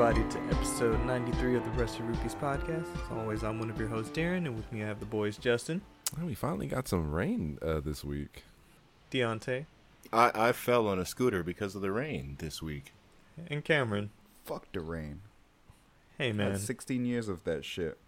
everybody, to episode 93 of the Rusty Rupees podcast. As always, I'm one of your hosts, Darren, and with me I have the boys, Justin, Oh, we finally got some rain uh, this week. Deontay, I, I fell on a scooter because of the rain this week. and Cameron. Fuck the rain. Hey, Had man. 16 years of that shit.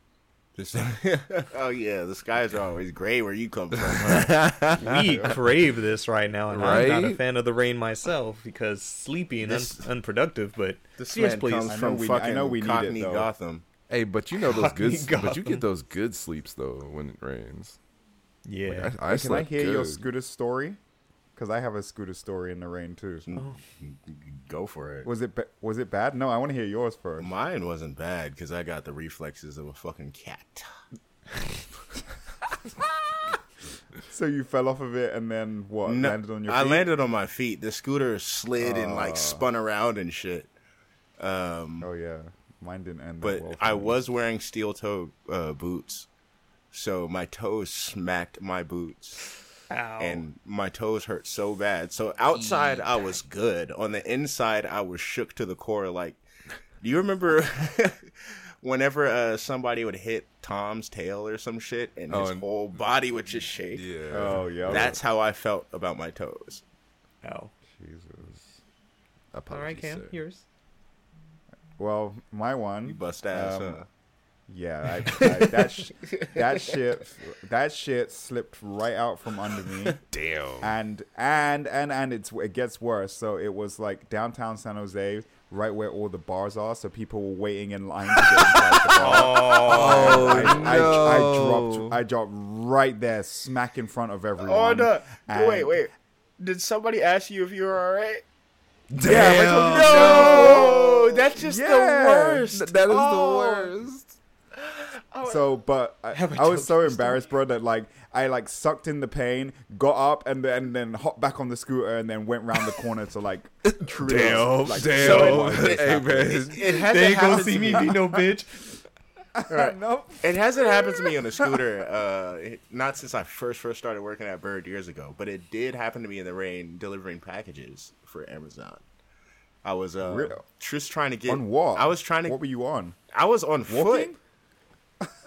This, oh yeah, the skies are always gray where you come from. huh? we crave this right now, and I'm not a fan of the rain myself because sleepy and un- unproductive, but This yes, man please. comes I know from we- I fucking know we need it, though. Gotham. Hey, but you know those Fucking good, but you get those good sleeps though when it rains. Yeah. Like, I, I Can I slept hear your good. scooter story? Because I have a scooter story in the rain too. Oh. Go for it. Was it ba- was it bad? No, I want to hear yours first. Mine wasn't bad because I got the reflexes of a fucking cat. So you fell off of it and then what? No, landed on your I landed on my feet. The scooter slid and Ah. like spun around and shit. Um, Oh yeah, mine didn't end. but well I me. was wearing steel toe uh, boots, so my toes smacked my boots. Ow. and my toes hurt so bad. So outside I was good. On the inside I was shook to the core. Like, do you remember whenever uh, somebody would hit Tom's tail or some shit, and his Oh, and- whole body would just shake? Yeah. Oh yeah. That's how I felt about my toes. Ow. Jesus. All right, Cam, sir. yours. Well, my one. You bust ass. Um, huh? Yeah, I, I, that sh- that shit that shit slipped right out from under me. Damn. and and and and it's it gets worse. So it was like downtown San Jose, right where all the bars are. So people were waiting in line to get inside the bar. Oh, I, I, I no. dropped I dropped right there, smack in front of everyone. Oh no! and- Wait, wait. Did somebody ask you if you were all right? Damn. Yeah, Damn. No, that's just the worst. Th- that is Oh. the worst. So, but I, I I was so you this embarrassed, bro, that like I like sucked in the pain, got up, and then and then hopped back on the scooter, and then went round the corner to like truly Damn, like, damn. show what So, just hey man, It hasn't They ain't gonna happened see me be no bitch. nope. It hasn't happened to me on a scooter, uh, it- not since I first first started working at Bird years ago, but it did happen to me in the rain delivering packages for Amazon. I was uh, Real? just trying to get On what? I was trying to. What were you on? I was on foot.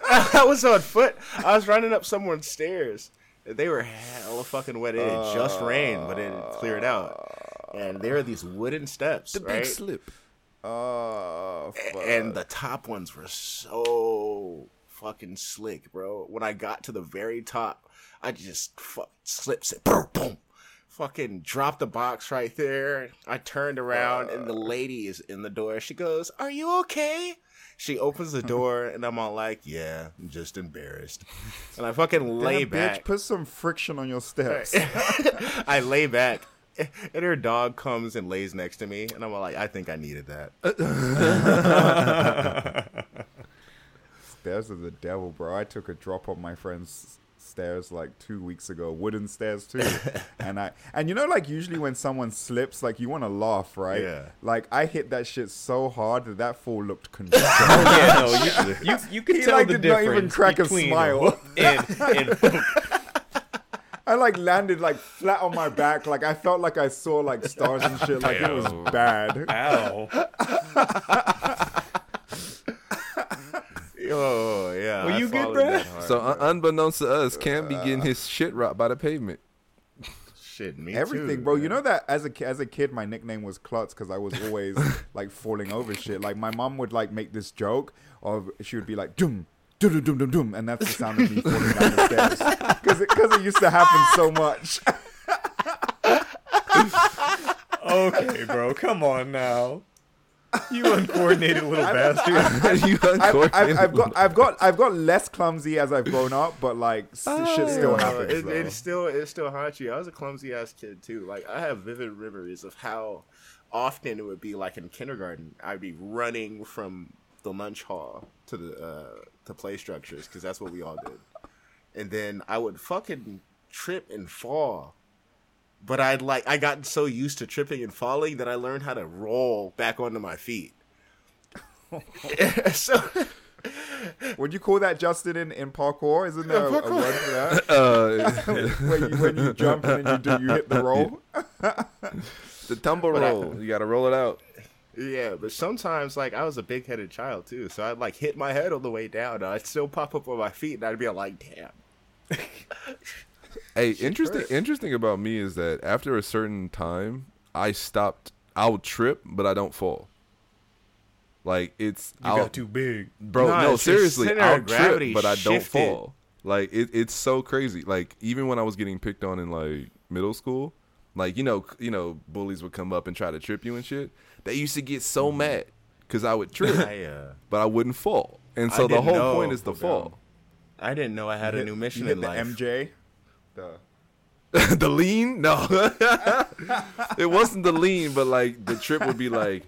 I was on foot. I was running up someone's stairs. They were hella fucking wet. It had just rained, but it cleared out. And there are these wooden steps, the right? big slip. Oh, fuck. and the top ones were so fucking slick, bro. When I got to the very top, I just fuck slips it, boom, boom, fucking dropped the box right there. I turned around and the uh. lady is in the door. She goes, "Are you okay?" She opens the door and I'm all like, "Yeah, I'm just embarrassed," and I fucking lay Damn, back. Bitch, put some friction on your steps. I lay back. And her dog comes and lays next to me, and I'm all like, I think I needed that. stairs are the devil, bro. I took a drop on my friend's stairs like two weeks ago, wooden stairs too. and I and you know, like usually when someone slips, like you want to laugh, right? Yeah. Like I hit that shit so hard that that fall looked congested. Oh, yeah, no, you, you, you can He, tell like, the did not even crack a smile. whoop and, and I like landed like flat on my back, like I felt like I saw like stars and shit. Like it was bad. ow. Oh yeah. Were I you good, followed bruh? that hard, So un- bro. unbeknownst to us, Cam be getting uh, his shit rocked by the pavement. shit, me Everything, too, bro. You know that as a as a kid, my nickname was Klutz because I was always like falling over shit. Like my mom would like make this joke, or she would be like dum dum dum dum dum, and that's the sound of me falling down the stairs because it, 'cause it used to happen so much. Okay, bro, come on now. You uncoordinated little bastard. you I've, I've. I've got I've got I've got less clumsy as I've grown up, but like s- shit still Uh, happens. it, it still it still haunts you. I was a clumsy ass kid too. Like I have vivid memories of how often it would be like in kindergarten. I'd be running from the lunch hall to the uh, to play structures because that's what we all did, and then I would fucking trip and fall. But I'd like I got so used to tripping and falling that I learned how to roll back onto my feet. so Would you call that Justin in, in parkour? Isn't there a, a parkour. word for that? uh, when, you, when you jump and then you do you hit the roll? the tumble But I- roll. you gotta roll it out. Yeah, but sometimes like I was a big headed child too, so I'd like hit my head on the way down. And I'd still pop up on my feet, and I'd be like, "Damn." Hey, interesting. hurt. Interesting about me is that after a certain time, I stopped. I'll trip, but I don't fall. Like it's You I'll, got too big. bro. Nah, no, seriously, I'll gravity trip, but I don't fall. Like it, it's so crazy. Like even when I was getting picked on in like middle school, like you know, you know, bullies would come up and try to trip you and shit. They used to get so Mm-hmm. mad because I would trip, I uh, but I wouldn't fall. And so the whole know. point is the fall. I didn't know I had a Hit- new mission you hit in the life. MJ. The the lean? No. it wasn't the lean, but like the trip would be like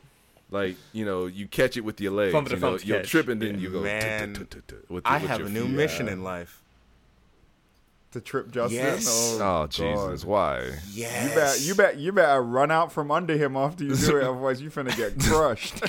like, you know, you catch it with your legs. Fump it, You know, fump you'll catch. trip and then Yeah. you go Man, tut, tut, tut, tut, with I have your a new feet. mission Yeah. in life. To trip Justin. Yes. Oh, Oh Jesus, why? Yes. You bet, you bet, you better run out from under him after you do it, otherwise you finna get crushed.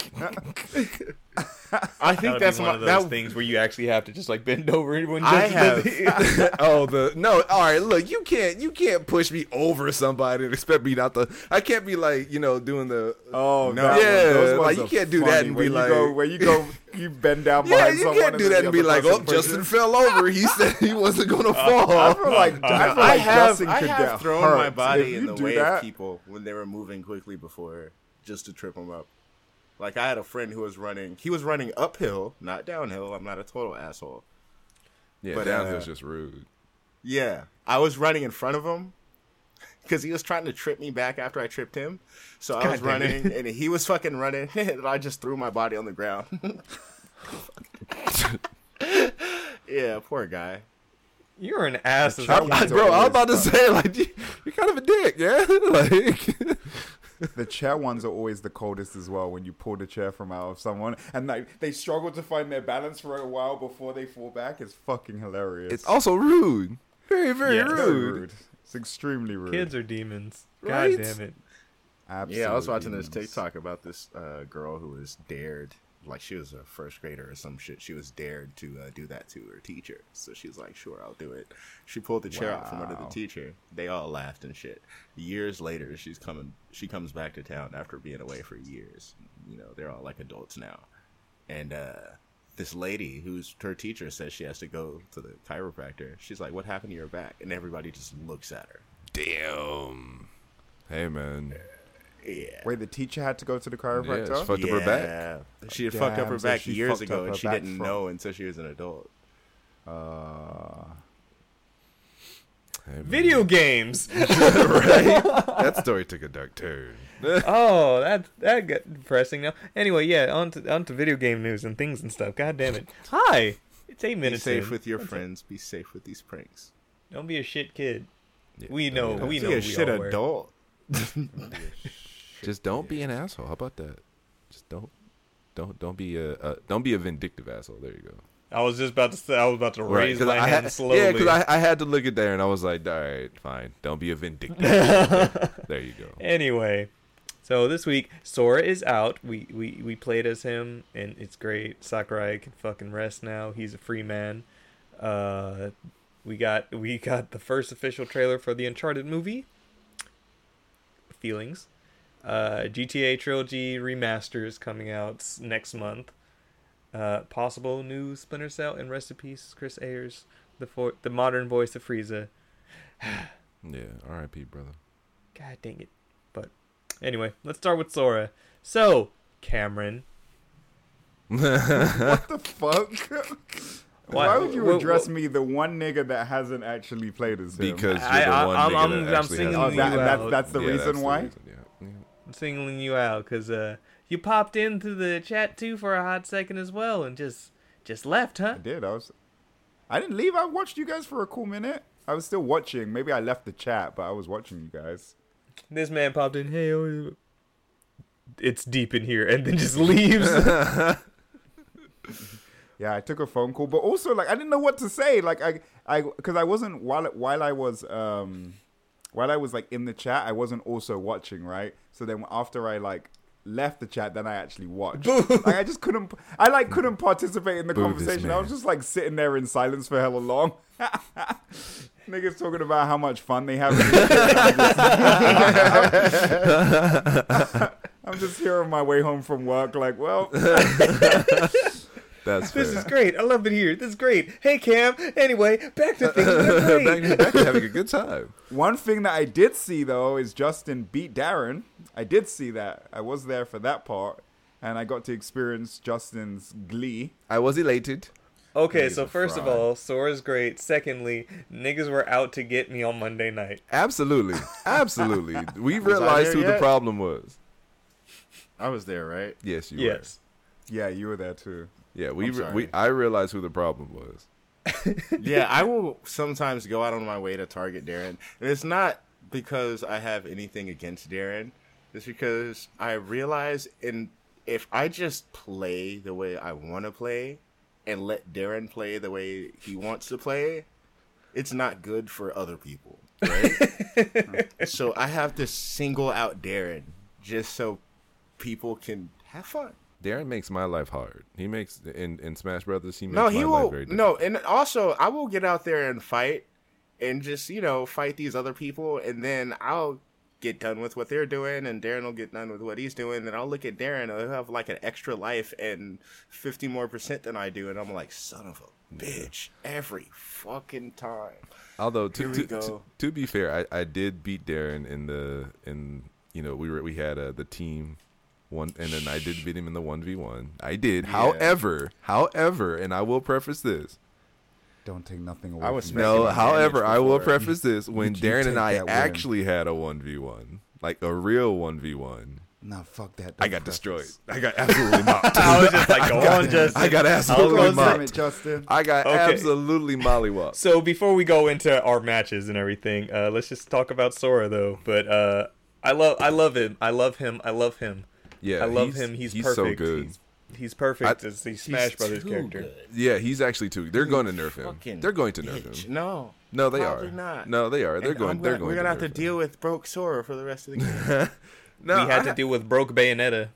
I That think would that's be my, one of those that, things where you actually have to just like bend over when I Justin does it. oh the no all right look you can't you can't push me over somebody and expect me not to i can't be like you know doing the Oh No. that one- Yeah, those like, you can't do that and where be like- go, where you go, you bend down yeah behind you someone. can't do and that and be like oh person pushes. justin fell over he said he wasn't gonna fall I feel like I feel I like have Justin I could have get thrown hurt my body in the way that. of people when they were moving quickly before, just to trip them up. Like I had a friend who was running. He was running uphill, not downhill. I'm not a total asshole. yeah But, downhill's uh, just rude Yeah, I was running in front of him because he was trying to trip me back after I tripped him. So I was God damn it. running and he was fucking running, and I just threw my body on the ground. yeah, poor guy. You're an ass. as Chuck- I- bro i was always about to say like you- you're kind of a dick yeah like The chair ones are always the coldest as well when you pull the chair from out of someone and like they struggle to find their balance for a while before they fall back. It's fucking hilarious. it's also rude very very Yeah, it's Very rude. rude. It's extremely rude. Kids are demons. Right? God damn it. Absolutely Yeah, I was watching this demons. TikTok about this uh, girl who was dared, like she was a first grader or some shit. She was dared to uh, do that to her teacher. So she was like, "Sure, I'll do it." She pulled the chair out from under the teacher. They all laughed and shit. Years later, she's coming. She comes back to town after being away for years. You know, they're all like adults now, and uh, this lady who's her teacher says she has to go to the chiropractor. She's like, "What happened to your back?" And everybody just looks at her. damn hey man Yeah. Wait, the teacher had to go to the yeah, chiropractor. it's fucked up her back She had fucked up her so back years ago, and she didn't from- know until she was an adult. Uh, Hey. Video games. right that story took a dark turn oh, that that got depressing now. Anyway, yeah, on to on to video game news and things and stuff. God damn it. Hi. It's eight Be minutes. safe in. with your friends. Be safe with these pranks. Don't be a shit kid. Yeah, We don't know- be an we asshole. know Be a shit adult. Just don't be an asshole. How about that? Just don't, don't, don't be a, a don't be a vindictive asshole. There you go. I was just about to say I was about to Right, my I hand had, slowly. Yeah, because I, I had to look at there and I was like, all right, fine. Don't be a vindictive. there you go. Anyway, so this week Sora is out. We we we played as him, and it's great. Sakurai can fucking rest now. He's a free man. Uh, we got we got the first official trailer for the Uncharted movie. Feelings. Uh, GTA trilogy remaster is coming out next month. Uh, possible new Splinter Cell and rest in peace Chris Ayers, the for- the modern voice of Frieza. Yeah, R.I.P. brother. God dang it. But anyway, let's start with Sora. So, Cameron. what the fuck? Why, Why- would you wh- address wh- me, the one nigga that hasn't actually played as him? Because I- you're the I- one I'm- nigga I'm- that I'm actually singling has oh, you that, the- that's out. that's the Yeah, reason that's the why. reason, yeah. Yeah. I'm singling you out because uh, you popped into the chat too for a hot second as well and just just left, huh? I did. I was. I didn't leave. I watched you guys for a cool minute. I was still watching. Maybe I left the chat, but I was watching you guys. This man popped in, hey, oh, it's deep in here, and then just leaves. Yeah, I took a phone call, but also like I didn't know what to say. Like I, I, because I wasn't while while I was um, while I was like in the chat, I wasn't also watching, right? So then after I like left the chat, than I actually watched. like I just couldn't, I like couldn't mm. participate in the Boo conversation. I was just like sitting there in silence for hella long. Niggas talking about how much fun they have. I I'm just here on my way home from work. Like, well, That's This fair. is great. I love it here. This is great. Hey, Cam. Anyway, back to things that are back, great. back to having a good time. one thing that I did see though is Justin beat Darren. I did see that. I was there for that part, and I got to experience Justin's glee. I was elated. Okay, He's so a first of fraud. all, Sora's great. Secondly, niggas were out to get me on Monday night. Absolutely, absolutely. We realized there who the problem was. I was there, right? Yes, you were. Yes. Yeah, you were there too. Yeah, we I'm re- we I realized who the problem was. yeah, I will sometimes go out on my way to target Darren. And it's not because I have anything against Darren. It's because I realize in if I just play the way I want to play and let Darren play the way he wants to play, it's not good for other people, right? so I have to single out Darren just so people can have fun. Darren makes my life hard. He makes in in Smash Brothers. He makes No, my he life will. very difficult. No, and also I will get out there and fight, and just you know fight these other people, and then I'll get done with what they're doing, and Darren will get done with what he's doing, and I'll look at Darren, he'll have like an extra life and fifty more percent than I do, and I'm like, son of a bitch, every fucking time. Although to to, to, to be fair, I, I did beat Darren in the in you know we were we had uh, the team one and then I did beat him in the one v one. I did. Yeah. However, however, and I will preface this. Don't take nothing away. I was from No, however, I will preface this when Did you Darren and I that win? actually had a one v one, like a real one v one. Nah, fuck that. I Don't got preface. destroyed. I got absolutely mopped. I was just like, go on, Justin. I got absolutely close Damn mopped. it, Justin. I got Okay. absolutely mollywopped. So before we go into our matches and everything, uh, let's just talk about Sora though. But uh, I love, I love him. I love him. I love him. Yeah, I love he's- him. He's, he's perfect. so good. He's, he's perfect I- as the Smash He's Brothers too character. good. Yeah, he's actually too. They're going to nerf him. They're going to nerf bitch. him. No, No, they are not. No, they are. They're And going. I'm they're gonna- We're gonna have to him. deal with broke Sora for the rest of the game. no, we had I- to deal with broke Bayonetta.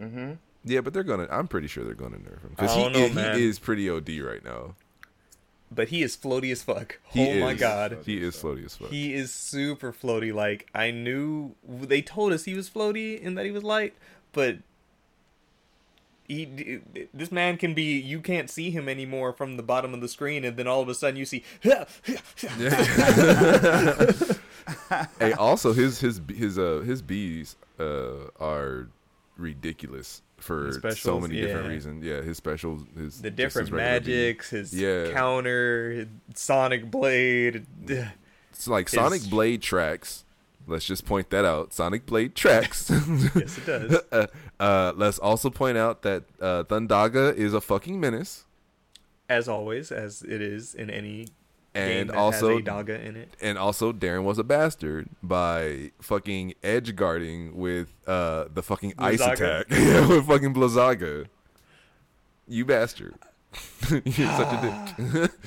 mm-hmm. Yeah, but they're gonna. I'm pretty sure they're gonna nerf him because he know, is, he is pretty OD right now. But he is floaty as fuck. He oh is. my god. he is floaty as fuck. He is super floaty. Like I knew they told us he was floaty and that he was light, but he this man can be. You can't see him anymore from the bottom of the screen, and then all of a sudden you see. hey, also his his his uh his bees uh are ridiculous for His so specials, many different reasons. Yeah, his specials, his the different his magics, his Yeah. counter, his Sonic Blade. It's like his- Sonic Blade tracks. Let's just point that out. Sonic Blade tracks. yes, it does. uh, uh, let's also point out that uh, Thundaga is a fucking menace, As always, as it is in any game and that also has a Daga in it. and also Darren was a bastard by fucking edge guarding with uh, the fucking ice attack yeah, with fucking Blizzaga. You bastard. You're such a dick.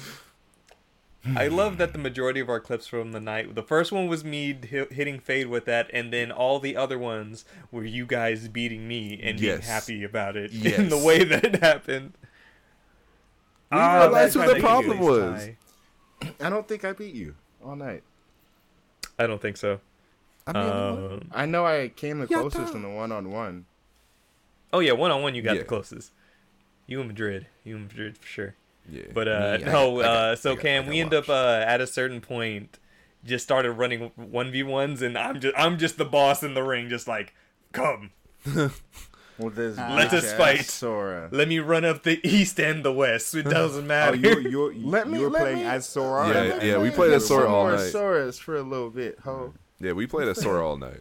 I love that the majority of our clips from the night, the first one was me hi- hitting Fade with that, and then all the other ones were you guys beating me and being happy about it in the way that it happened. We realized that who the problem was. tie. I don't think I beat you all night. I don't think so. I mean, Um, I know I came the closest in the one on one. oh yeah, one on one, you got Yeah. the closest. You and Madrid, you and Madrid for sure. Yeah. But uh, Me, no, got- I got- uh, so got- Cam, I got we end up uh, at a certain point, just started running one v ones, and I'm just I'm just the boss in the ring, just like come. Well, this Let us fight. Sora. Let me run up the east and the west. It doesn't Oh, matter. you you you, Let me- you were let playing me- as Sora. Yeah, Let me yeah, we played as some Sora all more night. Soras for a little bit, ho. yeah, we played as Sora all night.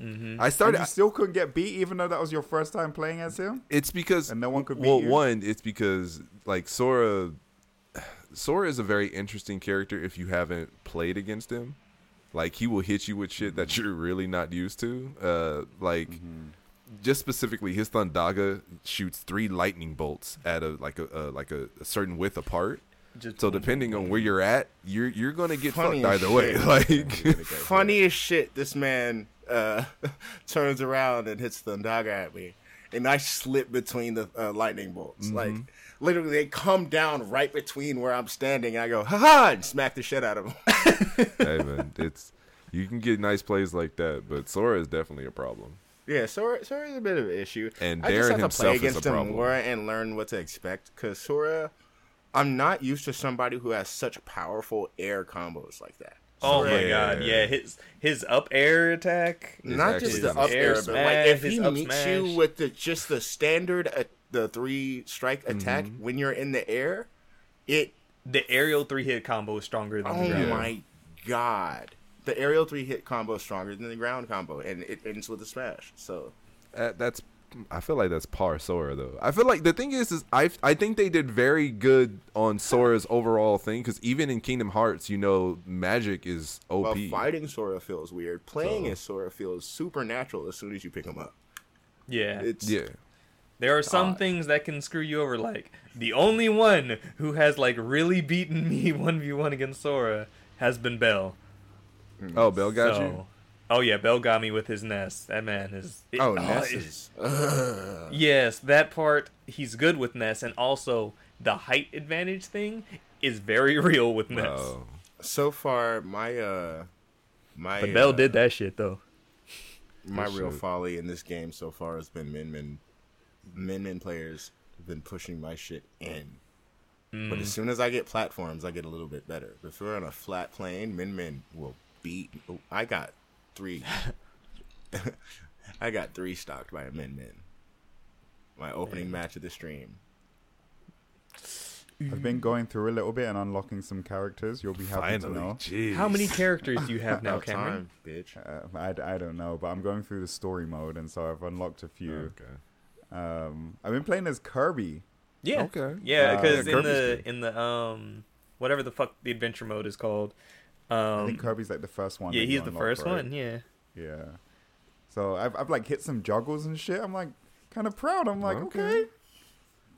Mhm. I And started. you still couldn't get beat, even though that was your first time playing as him. It's because And no one could beat well, you? one, it's because like Sora, Sora is a very interesting character if you haven't played against him. Like he will hit you with shit that you're really not used to. Uh, like Mm-hmm. just specifically, his Thundaga shoots three lightning bolts at a like a, a like a, a certain width apart. Just So depending on where you're at, you're you're gonna get Funny fucked as either way. Like funniest shit, this man uh, turns around and hits the Ndaga at me. And I slip between the uh, lightning bolts. Mm-hmm. Like, literally, they come down right between where I'm standing. And I go, ha ha, and smack the shit out of him. hey man, it's you can get nice plays like that, but Sora is definitely a problem. Yeah, Sora Sora's a bit of an issue. And I just Darren have to play himself is a against him problem. more and learn what to expect. Cause Sora, I'm not used to somebody who has such powerful air combos like that. Oh my god, yeah, his his up air attack. It's not just the up air air, but like if he meets smash. you with the just the standard uh, the three strike attack Mm-hmm. when you're in the air, it The aerial three hit combo is stronger than oh the ground. my god, the aerial three hit combo is stronger than the ground combo, and it ends with a smash. So Uh, that's I feel like that's par Sora though. I feel like the thing is, is I I think they did very good on Sora's overall thing because even in Kingdom Hearts, you know, magic is OP. Well, fighting Sora feels weird. Playing So- as Sora feels supernatural as soon as you pick him up. Yeah, It's yeah, there are some odd. things that can screw you over. Like the only one who has like really beaten me one v one against Sora has been Bell. oh, Bell got So- you. Oh yeah, Bell got me with his Ness. That man is. it- oh, it- Ness is. Ugh. Yes, that part he's good with Ness, and also the height advantage thing is very real with Ness. Oh, So far, my uh, my But Bell uh, did that shit though. My Good real folly in this game so far has been Min Min. Min Min players have been pushing my shit in. But Mm. as soon as I get platforms, I get a little bit better. If we're on a flat plane, Min Min will beat. oh, I got three. I got three stocked by a Min Min. My opening match of the stream. I've been going through a little bit and unlocking some characters. You'll be happy to finally, know. jeez. How many characters do you have now, Cameron? time, bitch. Uh, I, I don't know, but I'm going through the story mode, and so I've unlocked a few. Okay. Um, I've been playing as Kirby. Yeah. Okay. Yeah, Uh, because yeah, in the good. in the um whatever the fuck the adventure mode is called. I Um, think Kirby's like the first one. yeah, he's the first right? one. Yeah. Yeah. So I've I've like hit some juggles and shit. I'm like kind of proud. I'm like Okay. okay.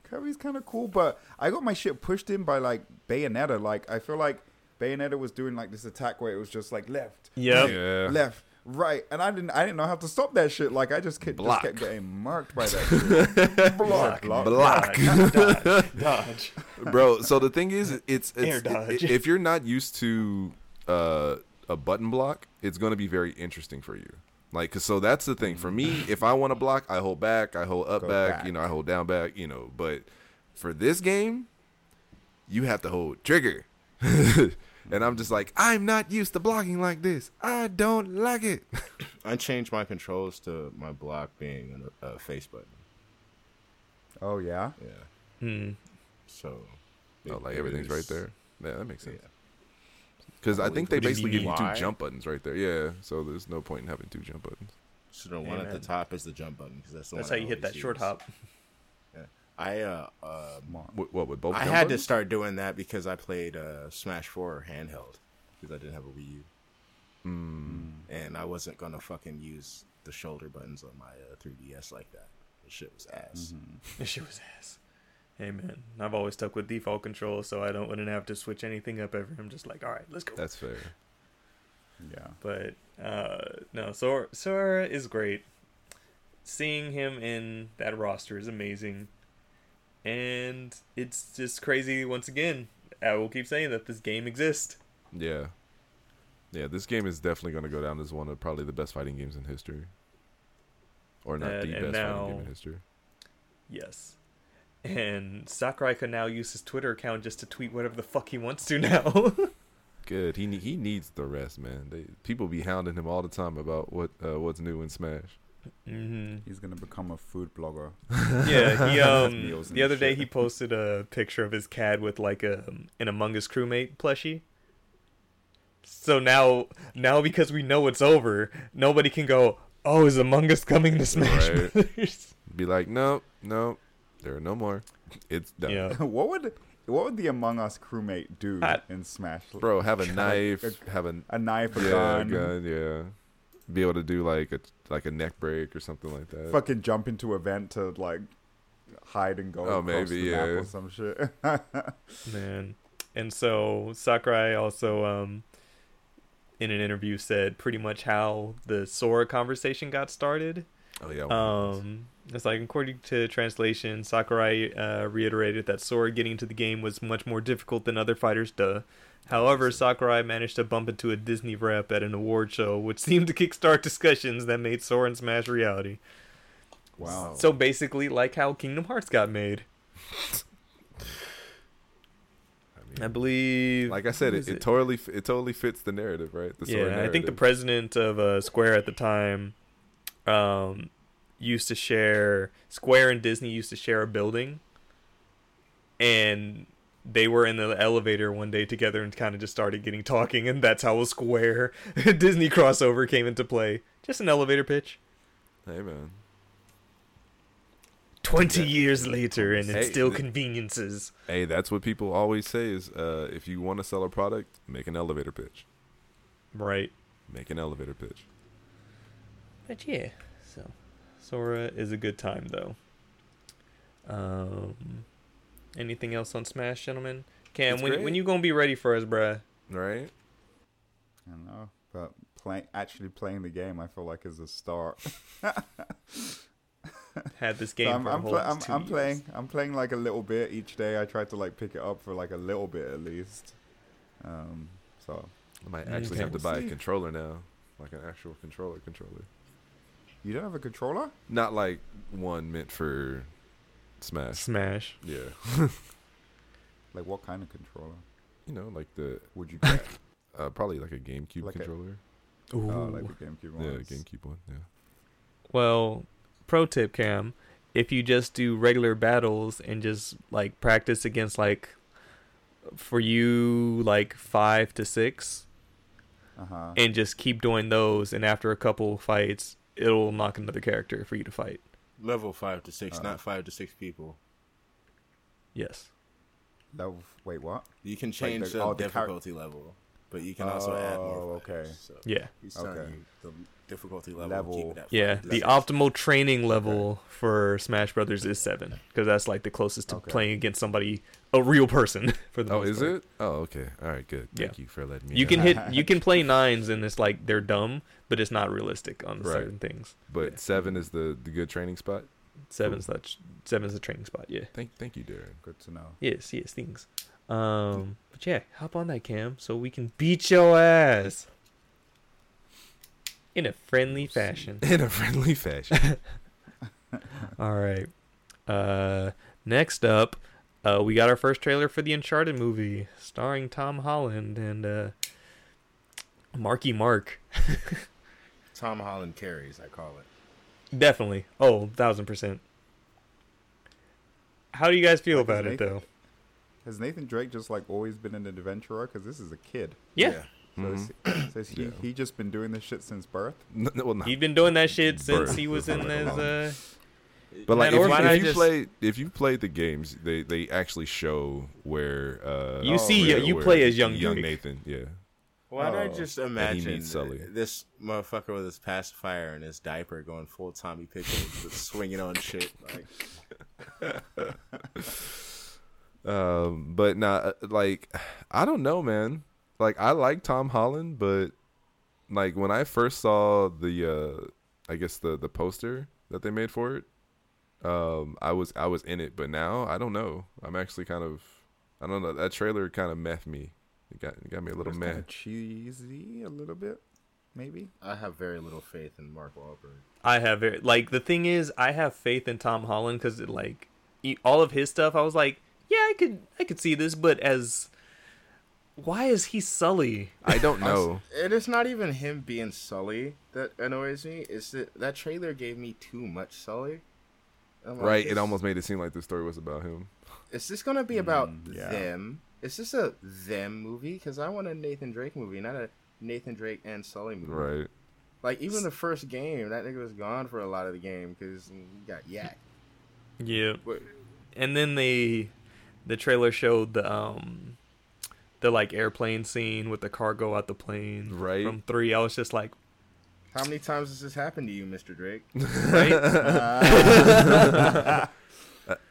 Kirby's kind of cool, but I got my shit pushed in by like Bayonetta. Like I feel like Bayonetta was doing like this attack where it was just like left, Yep. Yeah. left, right, and I didn't I didn't know how to stop that shit. Like I just kept, just Block. kept getting marked by that. shit. block, block, Block. Dodge. Dodge. bro. So the thing is, it's, Air it's dodge. i- if you're not used to uh, a button block, it's going to be very interesting for you. Like, 'cause- so that's the thing. For me, if I want to block, I hold back, I hold up back, back. you know, I hold down back, you know. But for this game, you have to hold trigger. and I'm just like, I'm not used to blocking like this. I don't like it. I changed my controls to my block being a, a face button. Oh yeah. Yeah. Hmm. So. oh, like everything's was- right there. Yeah, that makes sense. Yeah. Because I think they basically give you two jump buttons right there. Yeah, so there's no point in having two jump buttons. So the one at the top is the jump button because that's the That's one how I you hit that always short use. hop. I uh, uh What, what with both? I jump had to start doing that because I played uh, Smash Four handheld because I didn't have a Wii U, Mm. and I wasn't gonna fucking use the shoulder buttons on my uh, 3DS like that. The shit was ass. The shit was ass. Hey man, I've always stuck with default control, so I don't wouldn't have to switch anything up ever. I'm just like, all right, let's go. That's fair. Yeah. But uh, no, Sora, Sora is great. Seeing him in that roster is amazing, and it's just crazy. Once again, I will keep saying that this game exists. Yeah. Yeah, this game is definitely going to go down as one of probably the best fighting games in history. Or not the best fighting game in history. Yes, and Sakurai can now use his Twitter account just to tweet whatever the fuck he wants to now. Good. He he needs the rest, man. They, people be hounding him all the time about what uh, what's new in Smash. hmm He's gonna become a food blogger. Yeah, he um the other day he posted a picture of his cat with like a an Among Us crewmate plushie. So now now because we know it's over, nobody can go, "Oh, is Among Us coming to Smash Right. Brothers?" Be like, nope, nope, there are no more. It's done. Yeah. what would what would the Among Us crewmate do I- in Smash? Bro, have a Like, knife, a- have a A knife, a yeah, gun, gun, yeah. Be able to do like a like a neck break or something like that. fucking jump into a vent to like hide and go Oh, maybe, the map yeah. or some shit. Man. And so Sakurai also um in an interview said pretty much how the Sora conversation got started. Oh yeah. Um It's like according to translation, Sakurai uh, reiterated that Sora getting to the game was much more difficult than other fighters. Duh. However, Sakurai managed to bump into a Disney rep at an award show, which seemed to kickstart discussions that made Sora and Smash reality. Wow. So basically, like how Kingdom Hearts got made. I believe. like I said, it, is it totally it totally fits the narrative, right? The yeah, I think the president of uh, Square at the time um, used to share Square and Disney used to share a building, and they were in the elevator one day together and kind of just started getting talking, and that's how a Square Disney crossover came into play. Just an elevator pitch. Hey man, Twenty Yeah. years later, and Hey, it's still th- conveniences. hey, that's what people always say is uh, if you want to sell a product, make an elevator pitch. Right. Make an elevator pitch. But yeah, Sora is a good time though. Um, anything else on Smash, gentlemen? Cam, It's when great. when you gonna be ready for us, bruh? Right? I don't know, but play, actually playing the game, I feel like is a start. Had this So game I'm, for a I'm, whole pla- I'm, two I'm years. playing. I'm playing like a little bit each day. I try to like pick it up for like a little bit at least. Um, so I might actually okay. have to We'll buy see. a controller now, like an actual controller controller. You don't have a controller? Not like one meant for Smash. Smash. Yeah, Like what kind of controller you know, like the would you get? uh, probably like a GameCube Like a- controller. Ooh. oh, like the GameCube one. Yeah, ones. GameCube one. Yeah. Well, pro tip, Cam, if you just do regular battles and just like practice against like for you like five to six, Uh huh. and just keep doing those, and after a couple fights, it'll knock another character for you to fight. Level five to six, Uh. not five to six people. Yes. Level. Wait, what? You can Like change the- the, oh, the char- difficulty level, but you can also add more. Oh, okay. So Yeah. he's telling Okay. you the difficulty level. Level. Keep it at Yeah, five the optimal training level for Smash Brothers is seven because that's like the closest to Okay. playing against somebody, a real person. For the Oh, is part. it? Oh, okay. All right, good. Yeah. Thank you for letting me. You know. can hit, you can play nines, and it's like they're dumb, but it's not realistic on Right. certain things. but yeah. seven is the the good training spot. Seven's that seven's the training spot. Yeah. Thank thank you, Darren. Good to know. Yes. Yes. Things. Um. But yeah, hop on that cam so we can beat your ass in a friendly fashion. In a friendly fashion. All right. Uh, next up, uh, we got our first trailer for the Uncharted movie, starring Tom Holland and uh, Marky Mark. Tom Holland carries, I call it. Definitely. Oh, thousand percent. How do you guys feel Like, about is it, though? Has Nathan Drake just like always been an adventurer? Because this is a kid. Yeah, So, Mhm. so he Yeah. he just been doing this shit since birth? N- n- well, he's been doing that shit since Birth. he was in his. Uh, But like, Man, if, you- why if you just- play, if you played the games, they they actually show where uh, You see, where- you- you where play as young young Drake. Nathan. Yeah, Why don't I Oh. just imagine Sully. this motherfucker with his pacifier and his diaper going full Tommy Pickles, with swinging on shit? Like, um, but not like I don't know, man. Like I like Tom Holland, but like when I first saw the, uh I guess the the poster that they made for it, um, I was I was in it, but now I don't know. I'm actually kind of I don't know. That trailer kind of meth me. It got it got me a little It's mad. kinda cheesy, a little bit, maybe. I have very little faith in Mark Wahlberg. I have very, like the thing is, I have faith in Tom Holland because like e- all of his stuff, I was like, yeah, I could, I could see this, but as why is he Sully? I don't know. It's not even him being Sully that annoys me. Is that that trailer gave me too much Sully. I'm like, Right, it is- almost made it seem like the story was about him. Is this gonna be about Mm, yeah. them? Is this a them movie? Because I want a Nathan Drake movie, not a Nathan Drake and Sully movie. Right. Like even the first game, that nigga was gone for a lot of the game because he got yak. Yeah, But and then they, the trailer showed the um, the like airplane scene with the cargo out the plane. Right. from three, I was just like, how many times has this happened to you, Mr. Drake? right,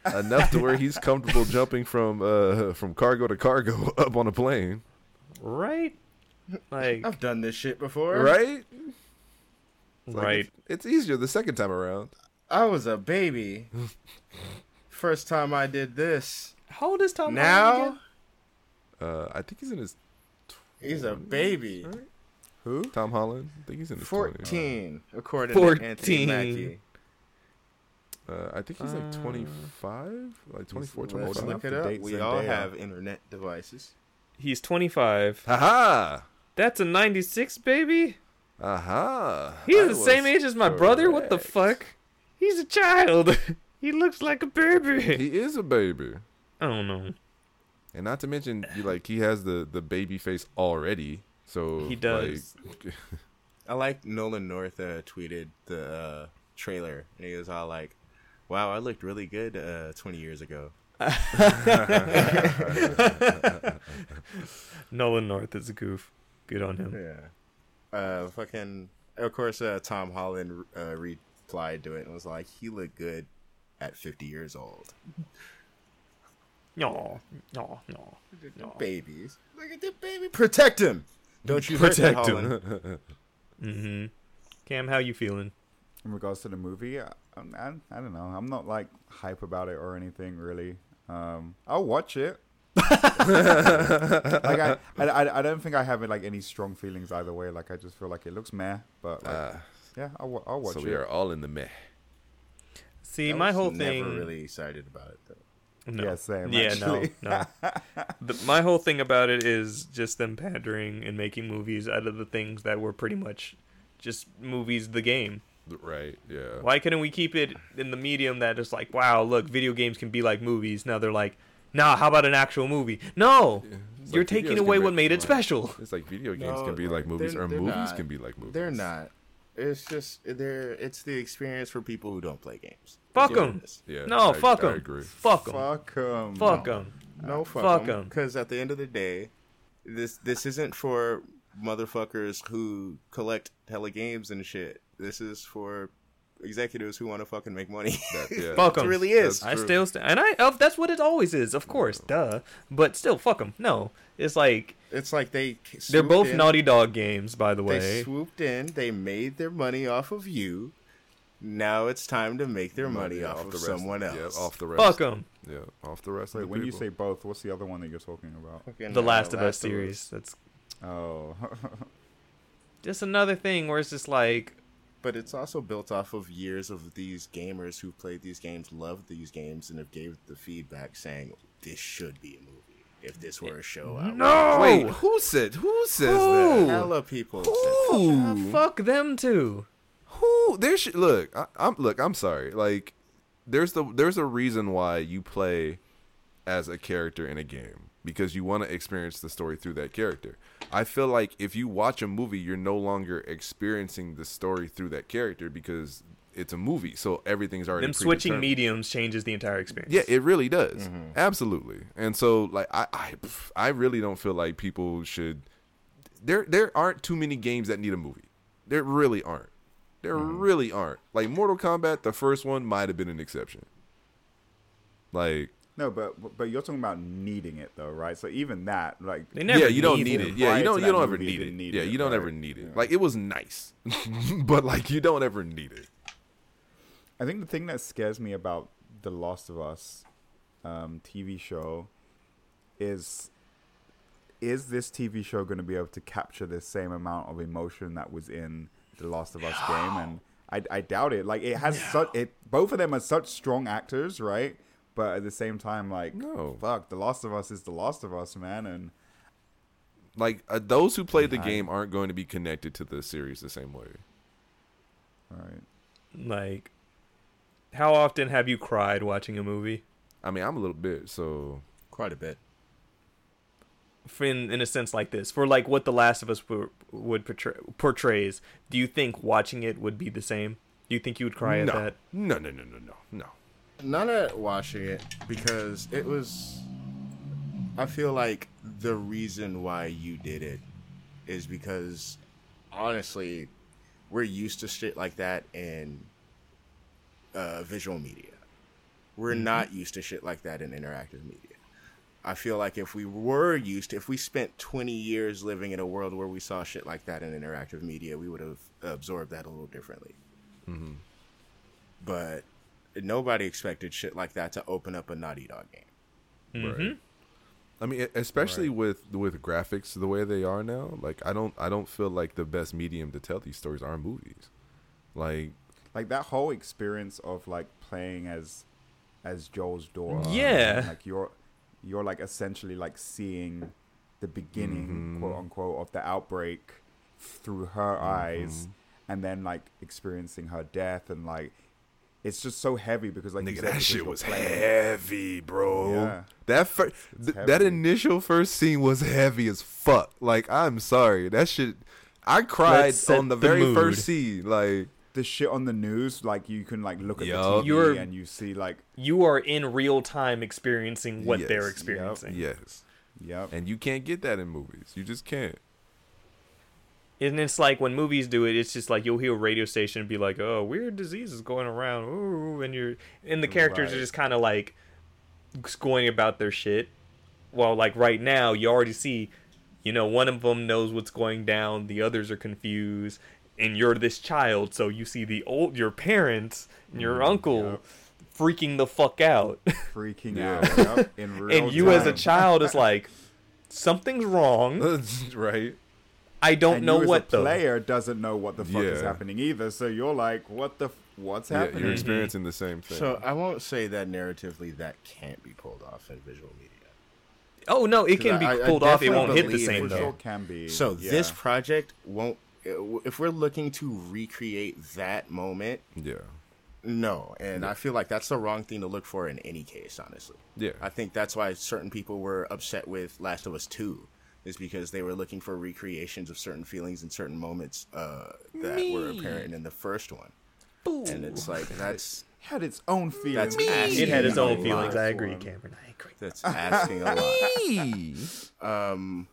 Enough to where he's comfortable jumping from uh from cargo to cargo up on a plane. right, like I've done this shit before. Right? It's like, right. It's, it's easier the second time around. I was a baby. First time I did this. How old is Tom? Holland Now again? Uh, I think he's in his he's a baby. Who? Tom Holland. I think he's in his 20s. Fourteen, according 14. to Anthony Mackie. Uh, I think he's like Uh, 25, like 24, Let's Let's look it up. We all Zendaya. have internet devices. he's 25. Haha! That's a 96 baby. Aha! He's I the same age as my brother. What the fuck? He's a child. he looks like a baby. He is a baby. I don't know. And not to mention, you like he has the the baby face already. So He does. Like, I like Nolan North uh, tweeted the uh, trailer, and he was all like, "Wow, I looked really good uh, 20 years ago." Nolan North is a goof. Good on him. Yeah. Uh, fucking. Of course, uh, Tom Holland uh, replied to it and was like, "He looked good at 50 years old." No, no, no. No. Babies, look at the baby. Protect him. Don't you protect hurt him. Mm-hmm. Cam, how you feeling? In regards to the movie, I, I, I don't know. I'm not like hype about it or anything really. Um, I'll watch it. like I, I, I, I don't think I have like any strong feelings either way. Like I just feel like it looks meh, but like, Ah, yeah, I'll, I'll watch so it. So we are all in the meh. See, I my was whole never thing. really excited about it though. No. Yeah, same, Yeah, actually. no, no. the, my whole thing about it is just them pandering and making movies out of the things that were pretty much just movies, the game. Right? Yeah. Why couldn't we keep it in the medium that is like, wow, look, video games can be like movies. Now they're like, nah, how about an actual movie? No, Yeah. You're like taking away what made it like- special. It's like video games No, can be like movies, they're- or they're movies not. can be like movies. They're not. It's just they're. It's the experience for people who don't play games. Fuck That's what 'em. it is. Yeah. No, I, fuck I them. Fuck them. Fuck them. No, Fuck fuck 'em. them. Because at the end of the day, this this isn't for motherfuckers who collect hella games and shit. This is for executives who want to fucking make money. That- yeah. Fuck it 'em. really is. That's I true. still st- and I oh, that's what it always is, of course, duh. But still, fuck them. No, it's like It's like they they're both in, Naughty Dog games, by the way. They swooped in. They made their money off of you. Now it's time to make their money, Yeah, off, of the rest. someone Yeah, else. off the rest. Fuck them. Yeah, off the rest. Wait, of the when you say both, what's the other one that you're talking about? Fucking, The uh, Last of Us series. That's Oh, just another thing where it's just like, But it's also built off of years of these gamers who played these games, loved these games, and have gave the feedback saying this should be a movie. If this were a show, I would." no. Wait, who said? Who says Who? that? hella people. said- Who? fuck them too. Who? There should look. I, I'm look. I'm sorry. Like, there's the there's a reason why you play as a character in a game because you want to experience the story through that character. I feel like if you watch a movie, you're no longer experiencing the story through that character because it's a movie, so everything's already Them switching mediums changes the entire experience. Yeah, it really does. Mm-hmm. Absolutely. And so like I I I really don't feel like people should there there aren't too many games that need a movie. There really aren't. There really aren't. Like Mortal Kombat, the first one might have been an exception. Like no, but but you're talking about needing it though, right? So even that, like, They never yeah, you don't need need it. it. Yeah, you don't you don't ever need it. need Yeah, it, you don't right? ever need it. Yeah. Like it was nice. but like you don't ever need it. I think the thing that scares me about the Last of Us um, TV show is is this TV show going to be able to capture the same amount of emotion that was in the Last of Us game? And I, I doubt it. Like it has such it. Both of them are such strong actors, right? But at the same time, like No. fuck, the Last of Us is the Last of Us, man. And Like uh, those who play the Yeah. game aren't going to be connected to the series the same way. right, Like, how often have you cried watching a movie? I mean, I'm a little bit, so Quite a bit. For in in a sense like this, for like what The Last of Us por- would portray portrays, do you think watching it would be the same? Do you think you would cry no. at that? No, no, no, no, no, no. Not at watching it because it was. I feel like the reason why you did it is because, honestly, we're used to shit like that in uh, visual media. We're not used to shit like that in interactive media. I feel like if we were used to, if we spent 20 years living in a world where we saw shit like that in interactive media, we would have absorbed that a little differently. but nobody expected shit like that to open up a Naughty Dog game. Mhm. I mean, especially with with graphics the way they are now. Like, I don't I don't feel like the best medium to tell these stories are movies. Like, like that whole experience of like playing as as Joel's daughter. Yeah. like you're you're like essentially like seeing the beginning, Mhm. quote unquote, of the outbreak through her eyes, and then like experiencing her death and like it's just so heavy because like you nigga, said, that shit was playing- heavy, bro. Yeah. That fir- It's th- that initial first scene was heavy as fuck. Like, I'm sorry, that shit. I cried on the, the very mood. first scene. Like, The shit on the news, like you can like look at Yup. the TV You're- and you see like, You are in real time experiencing what Yes. they're Yep. experiencing. yes, yep, and you can't get that in movies. You just can't. And it's like when movies do it, it's just like you'll hear a radio station be like, "Oh, weird diseases going around," ooh, and you're and the characters are just kind of like going about their shit. Well, like right now, you already see, you know, one of them knows what's going down, the others are confused, and you're this child, so you see the old your parents and your mm, uncle yep. freaking the fuck out, freaking out. Yep, in real and you as a child is like, something's wrong. right? I don't and know you what as a though. player doesn't know what the fuck is happening either. So you're like, what the, f- what's Yeah, happening? you're experiencing the same thing. So I won't say that narratively that can't be pulled off in visual media. Oh no, it can be I- I pulled off. It won't hit the same it For though. sure can be. So yeah. this project won't. If we're looking to recreate that moment, yeah, no, and I feel like that's the wrong thing to look for in any case. Honestly, yeah. I think that's why certain people were upset with Last of Us Two, is because they were looking for recreations of certain feelings and certain moments uh, that were apparent in the first one, and it's like that's had its own feelings. That's asking It had its own feelings. I agree. Cameron. I agree. that's asking a lot. Um,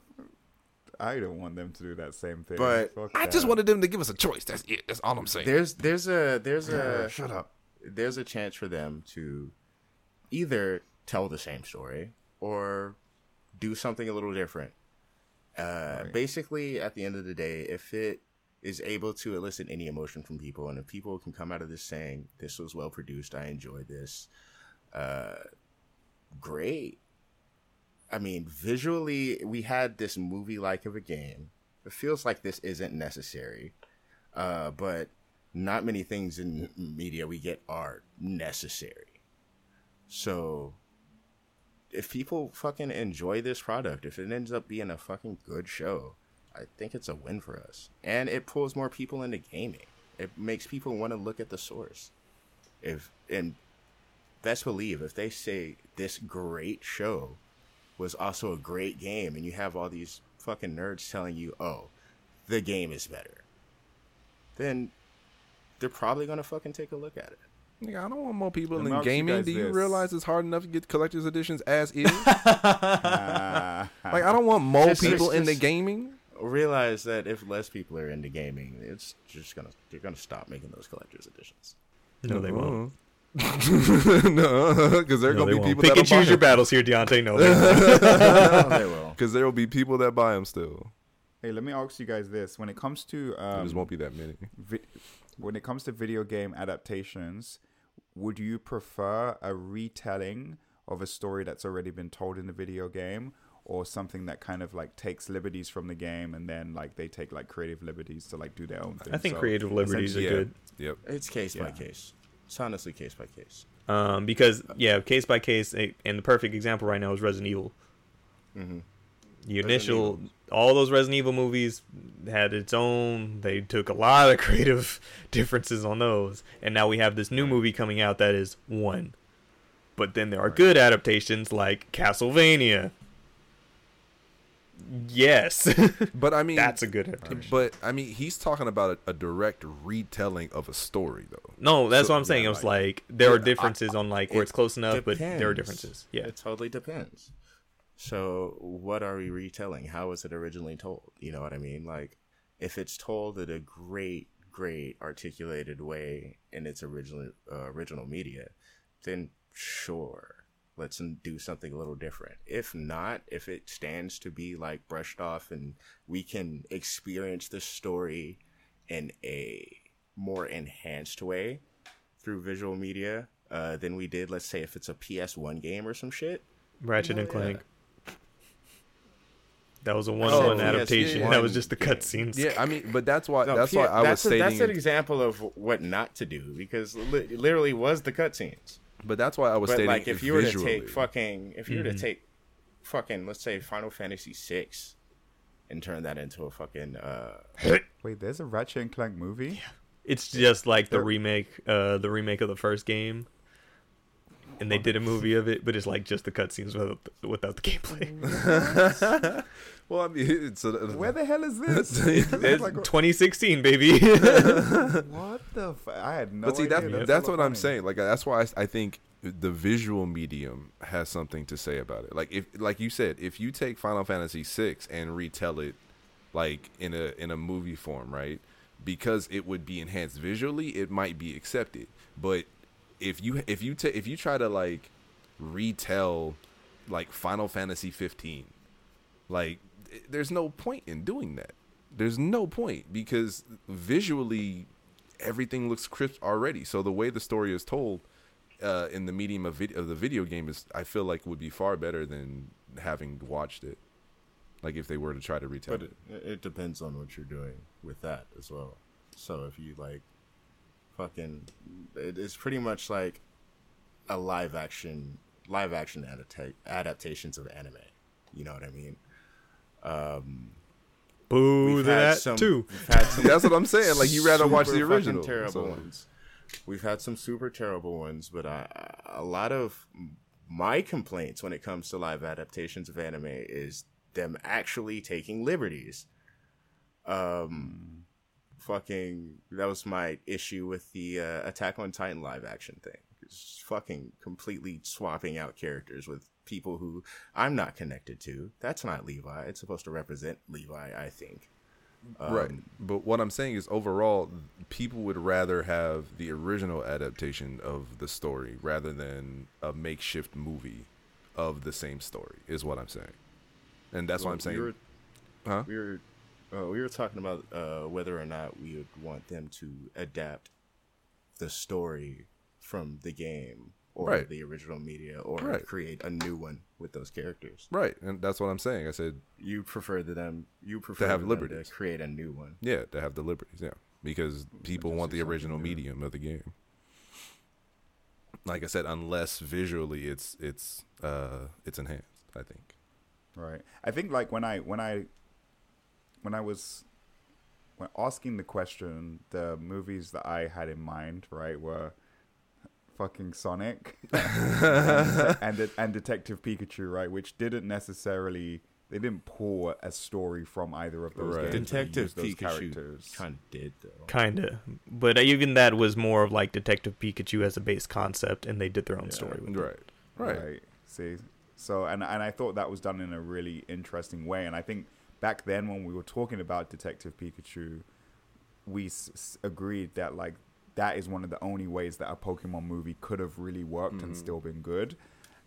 I don't want them to do that same thing. But Fuck I that. just wanted them to give us a choice. That's it. That's all I'm saying. there's there's a there's a shut up. there's a chance for them to either tell the same story or do something a little different. Uh, Basically, at the end of the day, if it is able to elicit any emotion from people, and if people can come out of this saying, "This was well produced, I enjoyed this," uh, great. I mean, visually, we had this movie like of a game. It feels like this isn't necessary, uh, but not many things in media we get are necessary. So, if people fucking enjoy this product, if it ends up being a fucking good show, I think it's a win for us. And it pulls more people into gaming. It makes people want to look at the source. If and best believe if they say this great show was also a great game and you have all these fucking nerds telling you, "Oh, the game is better." Then they're probably going to fucking take a look at it. Nigga, I don't want more people Let in ask you gaming. Do you this. realize it's hard enough to get collector's editions as is? Like, I don't want more Just- people just- into just- gaming. Realize that if less people are into gaming, it's just gonna they're gonna stop making those collector's editions. No, they won't. Uh-huh. no, because there are No, gonna they be won't. people Pick that and choose your battles here, Deontay. No, they won't. they will. Because there will be people that buy them still. hey, let me ask you guys this: when it comes to there just um, won't be that many. vi- when it comes to video game adaptations, would you prefer a retelling of a story that's already been told in the video game, or something that kind of like takes liberties from the game and then like they take like creative liberties to like do their own thing? I think So, creative liberties are Yeah. good. Yep. It's case by case. It's honestly case by case. Um, because yeah, case by case, eh, and the perfect example right now is Resident Evil. Mm-hmm. The initial, all those Resident Evil movies had its own. They took a lot of creative differences on those, and now we have this new movie coming out that is one. But then there are good adaptations like Castlevania. Yes, But I mean, that's a good adaptation. But I mean, he's talking about a, a direct retelling of a story, though. No, that's So- what I'm saying. yeah, It was like- like there are Yeah, I- differences on like where it's close enough, but there are differences. Yeah, It totally depends. So, what are we retelling? How was it originally told? You know what I mean? Like, if it's told in a great, great articulated way in its original uh, original media, then sure, let's do something a little different. If not, if it stands to be like brushed off and we can experience the story in a more enhanced way, through visual media uh, than we did, let's say, if it's a PS1 game or some shit. Ratchet Oh, and yeah. Clank. That was a one Oh, one yes, adaptation. yeah, that was just the cutscenes. Yeah, I mean, but that's why No, that's P- why I was that's a- stating. that's an example of what not to do because li- literally was the cutscenes. But that's why I was But stating. like, if you were to take fucking, if you were to Mhm. take fucking, let's say Final Fantasy VI, and turn that into a fucking, uh, Wait, there's a Ratchet and Clank movie. It's just like the remake, uh, the remake of the first game, and they did a movie of it, but it's like just the cutscenes without the, without the gameplay. well, I mean, it's a, Where the hell is this? It's Like, 2016, baby. what the? F- I had no but see, idea. that's, That's that's hella what I'm saying. Like, that's why I, I think the visual medium has something to say about it. Like, if, like you said, if you take Final Fantasy VI and retell it, like in a in a movie form, right? Because it would be enhanced visually, it might be accepted. But if you if you ta- if you try to like retell like Final Fantasy 15, like there's no point in doing that. There's no point because visually everything looks crisp already. So the way the story is told uh, in the medium of, vid- of the video game is, I feel like, would be far better than having watched it. Like if they were to try to retell it, it depends on what you're doing with that as well. So if you like, fucking, it, it's pretty much like a live action, live action adapta- adaptations of anime. You know what I mean? Um, Boo we've to had that some, too. Some That's what I'm saying. Like you rather watch the original. terrible so- ones. We've had some super terrible ones, but I, a lot of my complaints when it comes to live adaptations of anime is them actually taking liberties. Um, fucking that was my issue with the uh, Attack on Titan live action thing. It's fucking completely swapping out characters with people who I'm not connected to. That's not Levi. It's supposed to represent Levi, I think. Um, right. But what I'm saying is overall, people would rather have the original adaptation of the story rather than a makeshift movie of the same story. Is what I'm saying. And that's Well, what I'm saying. We were, huh? we were, uh, we were talking about uh, whether or not we would want them to adapt the story from the game or Right. the original media, or Right. create a new one with those characters. Right. And that's what I'm saying. I said, You prefer to them. You prefer to have liberties. to create a new one. yeah, to have the liberties. Yeah. Because people want the original medium of the game. Like I said, unless visually it's it's uh it's enhanced. I think. Right. I think like when I when I when I was when asking the question, the movies that I had in mind, right, were fucking Sonic and, and and Detective Pikachu, right, which didn't necessarily they didn't pull a story from either of those Right. games. Detective those Pikachu characters. kind of did though. Kinda, but even that was more of like Detective Pikachu as a base concept, and they did their own Yeah. story with it. Right. Right. See, so and and I thought that was done in a really interesting way, and I think back then when we were talking about Detective Pikachu, we s- s- agreed that like that is one of the only ways that a Pokemon movie could have really worked and Mhm. still been good.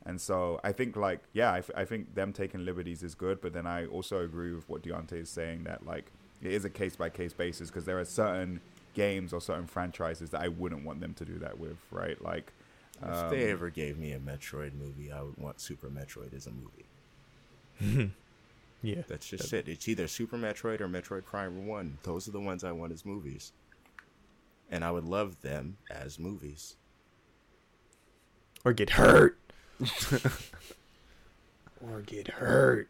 And so I think like yeah, I, f- I think them taking liberties is good, but then I also agree with what Deontay is saying that like it is a case by case basis because there are certain games or certain franchises that I wouldn't want them to do that with, right? Like If they um, ever gave me a Metroid movie, I would want Super Metroid as a movie. Yeah, That's just it. It's either Super Metroid or Metroid Prime One. Those are the ones I want as movies, and I would love them as movies. or get hurt, or get hurt.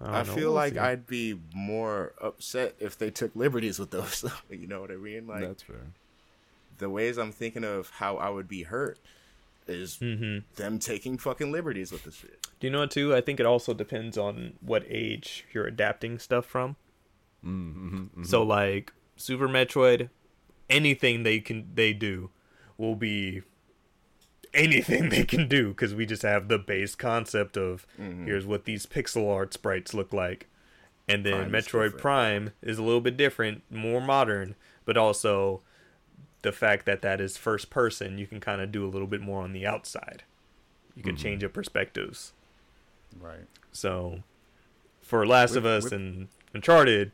don't I, feel we'll like see. I'd be more upset if they took liberties with those. you know what I mean? Like That's fair. the ways I'm thinking of how I would be hurt is Mhm. them taking fucking liberties with this shit. Do you know what too? I think it also depends on what age you're adapting stuff from. Mm-hmm, So like Super Metroid, anything they can they do will be anything they can do because we just have the base concept of Mm-hmm. here's what these pixel art sprites look like, and then Prime Metroid different. Prime is a little bit different, more modern, but also the fact that that is first person, you can kind of do a little bit more on the outside. You can Mhm. change your perspectives. right. So, for Last of Us with- and Uncharted,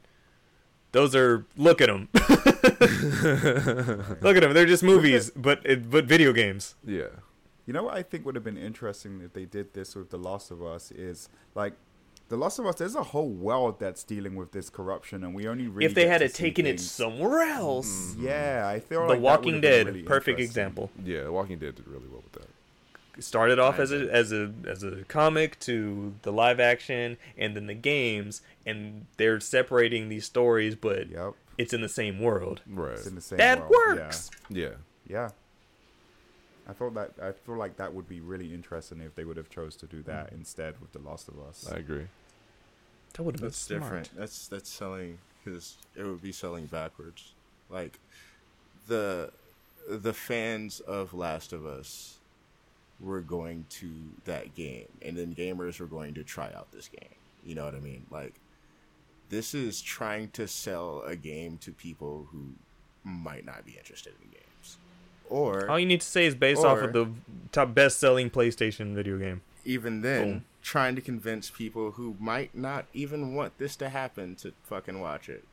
those are look at them. Look at them. They're just movies, but it, but video games. Yeah. You know what I think would have been interesting if they did this with The Last of Us is like The Last of Us. There's a whole world that's dealing with this corruption, and we only really if they had to it see taken it somewhere else. Mm-hmm. Yeah, I feel The like that Walking would've Dead, really perfect example. Yeah. Walking Dead did really well with that. Started off as a as a as a comic to the live action, and then the games, and they're separating these stories, but Yep, it's in the same world. Right. it's in the same. That world. works. Yeah. Yeah. yeah. I thought that I feel like that would be really interesting if they would have chose to do hmm. that instead with The Last of Us. I agree. That would have been That's smart. different. That's that's selling because it would be selling backwards. Like the the fans of Last of Us were going to that game, and then gamers were going to try out this game. You know what I mean? Like this is trying to sell a game to people who might not be interested in games, or All you need to say is based off of the top best-selling PlayStation video game. even then Boom. trying to convince people who might not even want this to happen to fucking watch it.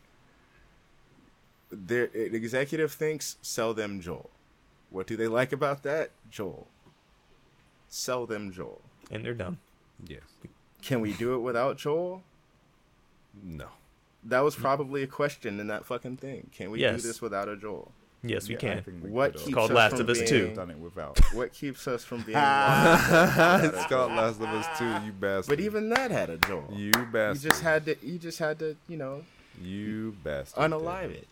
Their executive thinks sell them Joel. What do they like about that? Joel. Sell them Joel. And they're done. Yes. Can we do it without Joel? No. That was probably a question in that fucking thing. Can we Yes. do this without a Joel? Yes, we Yeah, can. we What could've keeps called us Last from of Us being, 2. done it without. What keeps us from being? it's called Last of Us Two. You bastard. but even that had a Joel. you You bastard. just had to. You just had to. You know, you bastard. unalive it.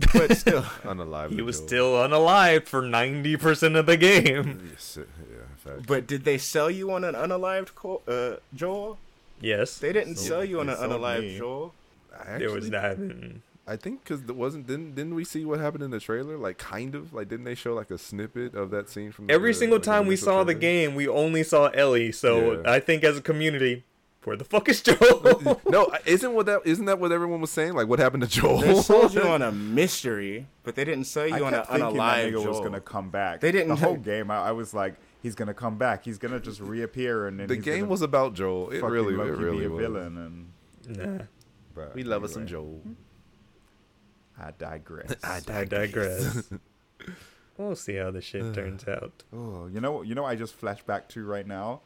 But still, Unalive. He was Joel. still unalive for 90% of the game. Yes, yeah, fact. But did they sell you on an unalived co- uh, Joel? Yes. They didn't Sold- sell you on an sold unalived me. Joel. I there was actually- that. I think because it wasn't didn't didn't we see what happened in the trailer? Like kind of like didn't they show like a snippet of that scene from the, Every single like, the time we initial saw the game, we only saw Ellie. So Yeah. I think as a community, where the fuck is Joel? no, isn't what that isn't that what everyone was saying? Like what happened to Joel? They sold you on a mystery, but they didn't sell you I on an kept thinking that unalive nigga Joel. was gonna come back. They didn't The whole game, I, I was like, he's gonna come back. He's gonna just reappear, and then the he's game was about Joel. It fucking really, low-key it be really a was. villain. And nah. but We love us some anyway, Joel. I digress. I digress. we'll see how the shit turns out. Oh, you know, you know, what I just flashed back to right now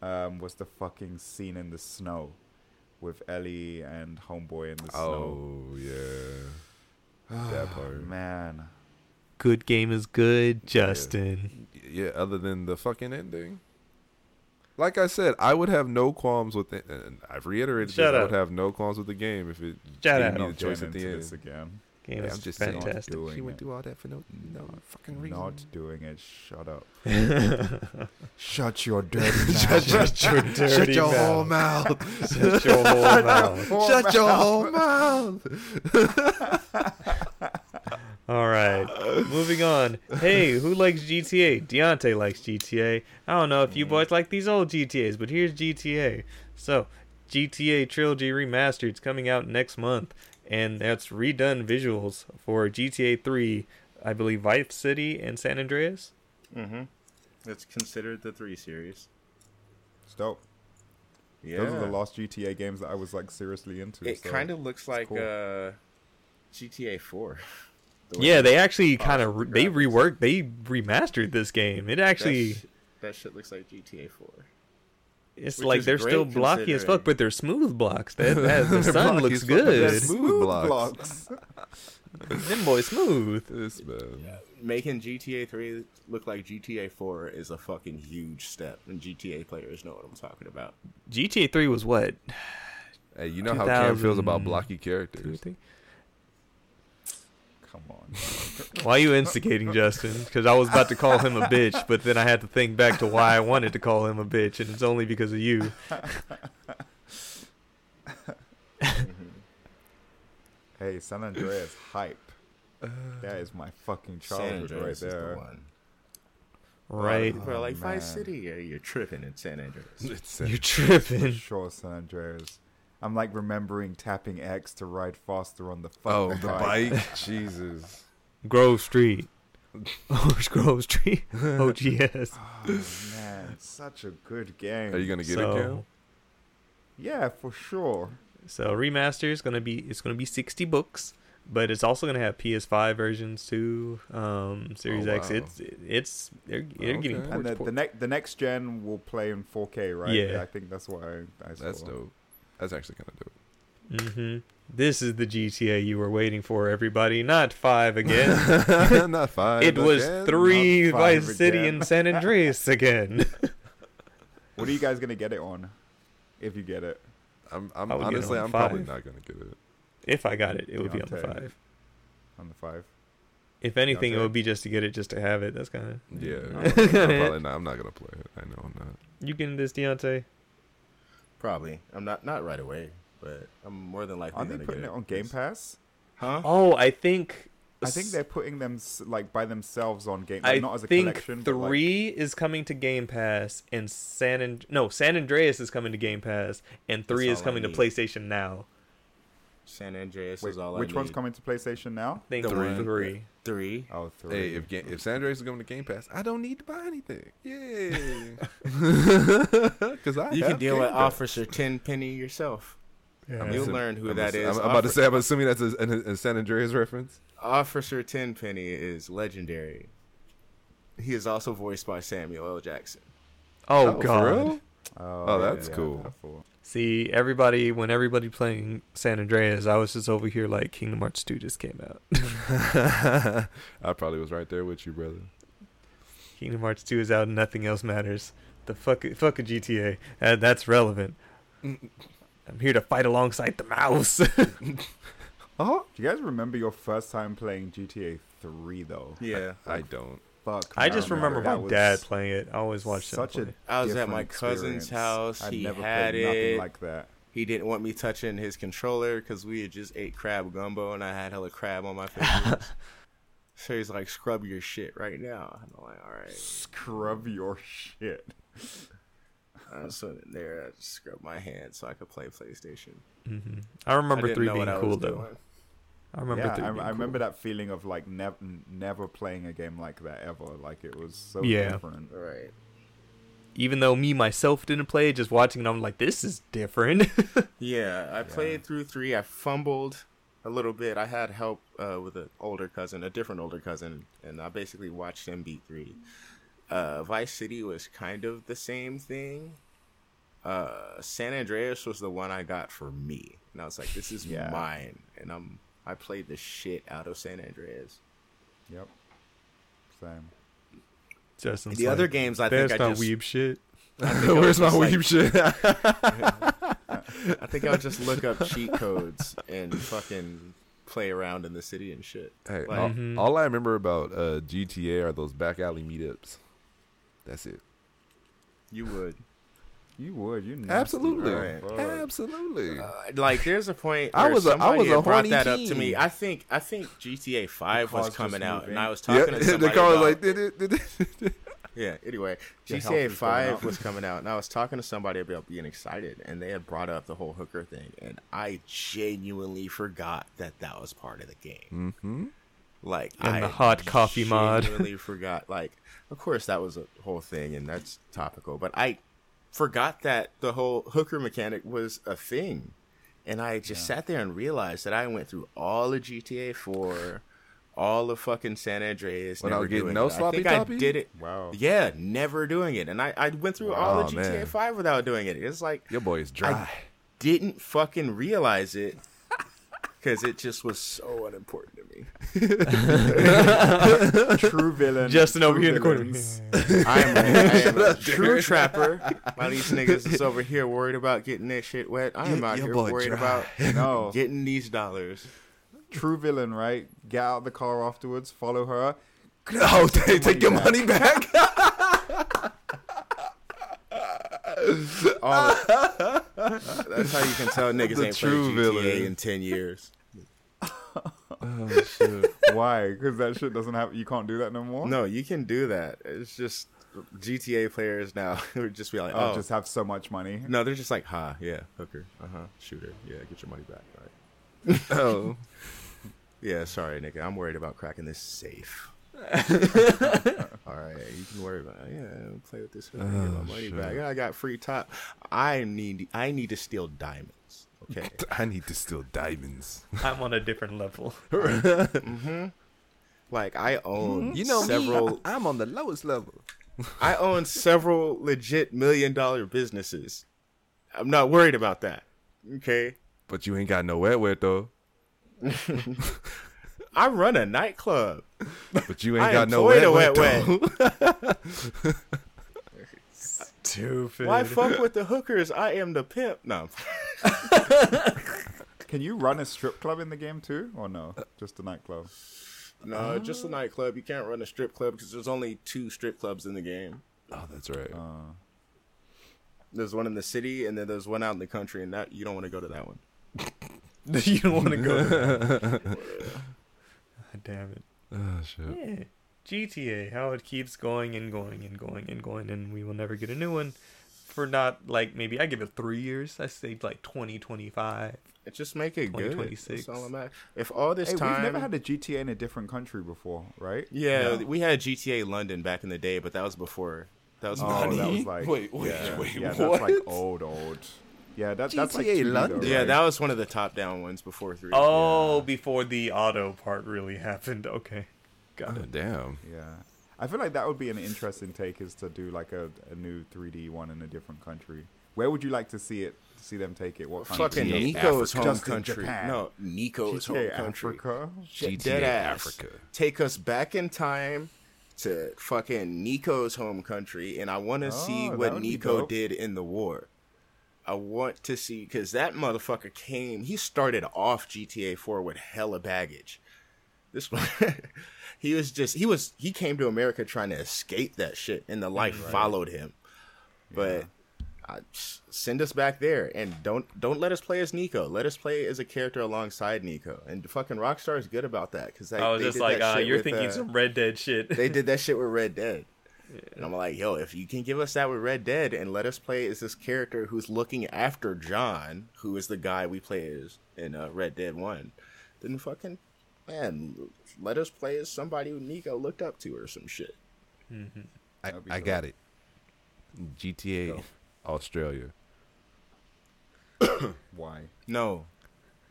um, was the fucking scene in the snow with Ellie and Homeboy in the snow. Oh yeah, that part. Man, Good game is good, Justin. Yeah, other than the fucking ending. Like I said, I would have no qualms with it, and I've reiterated Shut this. I would have no qualms with the game if it Shut gave up. me not the choice at the end. this again. Game Hey, is I'm just saying. fantastic. doing She went it. through all that for no, no fucking reason. Not doing it. Shut up. Shut your dirty mouth. Shut your dirty Shut your mouth. whole mouth. Shut your whole mouth. Shut your whole mouth. All right, moving on. Hey, who likes GTA? Deontay likes GTA. I don't know if you boys like these old GTA's, but here's GTA. So, GTA Trilogy Remastered is coming out next month, and that's redone visuals for GTA 3, I believe Vice City and San Andreas. Mm-hmm. It's considered the three series. It's dope. Yeah. Those are the last GTA games that I was like seriously into. It so kind of looks like cool. uh, GTA Four. The way Yeah, they actually kind of re- they reworked, they remastered this game. It that actually, sh- that shit looks like GTA Four. it's which like they're still blocky as fuck, but they're smooth blocks. That, that the sun looks as fuck, but they're good. smooth blocks. Them boys smooth. This man. Making GTA Three look like GTA Four is a fucking huge step, and GTA players know what I'm talking about. GTA 3 was what? Hey, you know how Cam feels about blocky Two, characters. Three? Come on. Why are you instigating Justin? Because I was about to call him a bitch, but then I had to think back to why I wanted to call him a bitch, and it's only because of you. Mm-hmm. Hey, San Andreas hype. That is my fucking San childhood right Andreas there. the one. Right? People are like Oh, Vice. City. Yeah, you're tripping in San Andreas. It's, You're For tripping. sure, San Andreas. I'm like remembering tapping X to ride faster on the oh, the bike. Jesus. Grove Street. Orange Grove Street. OGS. Oh, man, such a good game. Are you gonna get it, Cam? Yeah, for sure. so remaster is gonna be it's gonna be sixty books. but it's also gonna have PS5 versions too. Um, Series Oh, X. wow. It's it's they're, they're getting Okay. ports, And the, the next the next gen will play in 4K, right? Yeah. I think that's what I, I saw. That's dope. That's actually kind of dope. hmm This is the GTA you were waiting for, everybody. Not five again. Not five. it was three Not Vice City again. and San Andreas again. What are you guys gonna get it on? If you get it, I'm, I'm I it honestly, I'm probably not gonna get it. if I got it, it would be on the five. on the five. If anything, it would be just to get it, just to have it. That's kind of Yeah. I'm probably not. I'm not gonna play it. I know I'm not. you getting this, Deontay? Probably. I'm not not right away, but I'm more than likely. Aren't they putting get it on Game Pass? Huh? Oh, I think. I think they're putting them like by themselves on Game, I not as a think collection. but, like- three is coming to Game Pass, and San and no San Andreas is coming to Game Pass, and three That's is coming to. PlayStation now. San Andreas Wait, is all I which one's need. coming to PlayStation now? I think The one- three. Three. Oh, three. Hey, if Ga- if San Andreas is going to Game Pass, I don't need to buy anything. Yay! Because I You have can deal Game with Pass. Officer Tenpenny yourself. I'm You'll assuming- learn who I'm that assu- is. I'm, I'm about to say. I'm assuming that's a, a, a San Andreas reference. Officer Tenpenny is legendary. He is also voiced by Samuel L. Jackson. Oh, oh for God! real? Oh, Oh, that's cool. I thought- See, everybody when everybody playing San Andreas, I was just over here like Kingdom Hearts two just came out. I probably was right there with you, brother. Kingdom Hearts two is out, and nothing else matters. The fuck, fuck a GTA. Uh, that's relevant. I'm here to fight alongside the mouse. Oh, Do you guys remember your first time playing GTA 3 though? Yeah. I don't. Fuck. I man, just remember my that was dad playing it. I always watched him such play. a I was at my cousin's experience. house. I'd He never had played nothing it. like that. He didn't want me touching his controller because we had just ate crab gumbo and I had hella crab on my fingers. so he's like, scrub your shit right now. And I'm like, all right. Scrub your shit. I was sitting there, I just scrubbed my hand so I could play PlayStation. Mm-hmm. I remember I three being cool though. doing. I remember yeah, three I, being I remember that feeling of like never, never playing a game like that ever. Like it was so Yeah. different. Right. Even though me myself didn't play just watching it, I'm like, this is different. Yeah, I played through three. I fumbled a little bit. I had help uh, with an older cousin, a different older cousin, and I basically watched him beat three. Uh, Vice City was kind of the same thing. Uh, San Andreas was the one I got for me, and I was like, "This is Yeah. mine," and I'm I played the shit out of San Andreas. Yep. Same. Justin's the like, other games, I think that's I not just, weeb shit. I think I Where's my just weeb like- shit? I think I'll just look up cheat codes and fucking play around in the city and shit. Hey, Like- all, Mhm. all I remember about uh, GTA are those back alley meetups. That's it. You would. You would. You nasty Absolutely, Right. absolutely. Uh, like there's a point I where was a- I somebody was a had brought horny that up to me. I think I think GTA Five was coming out, move and. I was yeah, talking to the car was about, like, did it, did it? yeah. Anyway, Your GTA Five was coming out, and I was talking to somebody about being excited, and they had brought up the whole hooker thing, and I genuinely forgot that that was part of the game. mm-hmm. Like And I the hot coffee mod. Genuinely forgot. Like, of course that was a whole thing, and that's topical. But I forgot that the whole hooker mechanic was a thing, and I just sat there and realized that I went through all of GTA Four, all of fucking San Andreas, Without never getting doing no it. I sloppy think I did it. Wow. Yeah, never doing it, and I, I went through all of Oh, GTA man. Five without doing it. It's like Your boy is dry. didn't fucking realize it because it just was so unimportant to me. True villain. Justin over true here in the corner. I am, a, I am a true trapper. While these niggas is over here worried about getting their shit wet, I am Your- out your here worried dry. about No. getting these dollars. True villain, right? Get out of the car afterwards. Follow her. oh, take, take your money money back. All that's how you can tell niggas The ain't true played GTA villain. in ten years. oh shit. Why? Because that shit doesn't have. You can't do that no more. No, you can do that. It's just GTA players now would just be like, Oh, oh, just have so much money. no, they're just like, ha, yeah, hooker, uh huh, shooter, yeah, get your money back, all right. Oh, Yeah, sorry, nigga. I'm worried about cracking this safe. All right, you can worry about it. Yeah, I'll play with this. Get Oh, my money shit. back. I got free top. I need. I need to steal diamonds. Okay. I need to steal diamonds. I'm on a different level. hmm Like I own You know several. me. I- I'm on the lowest level. I own several legit million dollar businesses. I'm not worried about that. Okay. But you ain't got no wet wet though. I run a nightclub. But you ain't I got no employed wet a wet, wet though. Stupid. Why fuck with the hookers? I am the pimp. No. Can you run a strip club in the game too, or no? Just a nightclub. No, just a nightclub. You can't run a strip club because there's only two strip clubs in the game. oh, that's right. Uh, There's one in the city, and then there's one out in the country, and that you don't want to go to that one. you don't want to go. There. Damn it. oh shit. Yeah. GTA, how it keeps going and going and going and going, and we will never get a new one for not like maybe I give it three years. I say like 2025. It just make it good. 2026. That's all If all this hey, time, we've never had a GTA in a different country before, right? yeah, No. we had GTA London back in the day, but that was before. That was Oh, that was like Wait, wait, yeah, wait, yeah, what? that's like old, old. Yeah, that, that's like GTA 2D though, London? yeah, that was one of the top down ones before three. Oh, before the auto part really happened. Okay, got Oh, it. damn. Yeah, I feel like that would be an interesting take is to do like a, a new 3D one in a different country. Where would you like to see it? See them take it? What country? fucking GTA Niko's home Just country. Japan. No, Niko's home country. Africa. GTA dead ass. Take us back in time to fucking Niko's home country, and I want to oh, see Oh, that what would Niko did in the war. I want to see because that motherfucker came. He started off GTA 4 with hella baggage. This one, he was just he was he came to America trying to escape that shit, and the life followed him. But uh, s- send us back there, and don't don't let us play as Niko. Let us play as a character alongside Niko. And fucking Rockstar is good about that because I was just like, uh, you're thinking some Red Dead shit. they did that shit with Red Dead. And I'm like, yo, if you can give us that with Red Dead and let us play as this character who's looking after John, who is the guy we play as in uh, Red Dead 1, then fucking, man, let us play as somebody who Niko looked up to or some shit. I, That'd be I dope. got it. GTA Go. Australia. Why? No,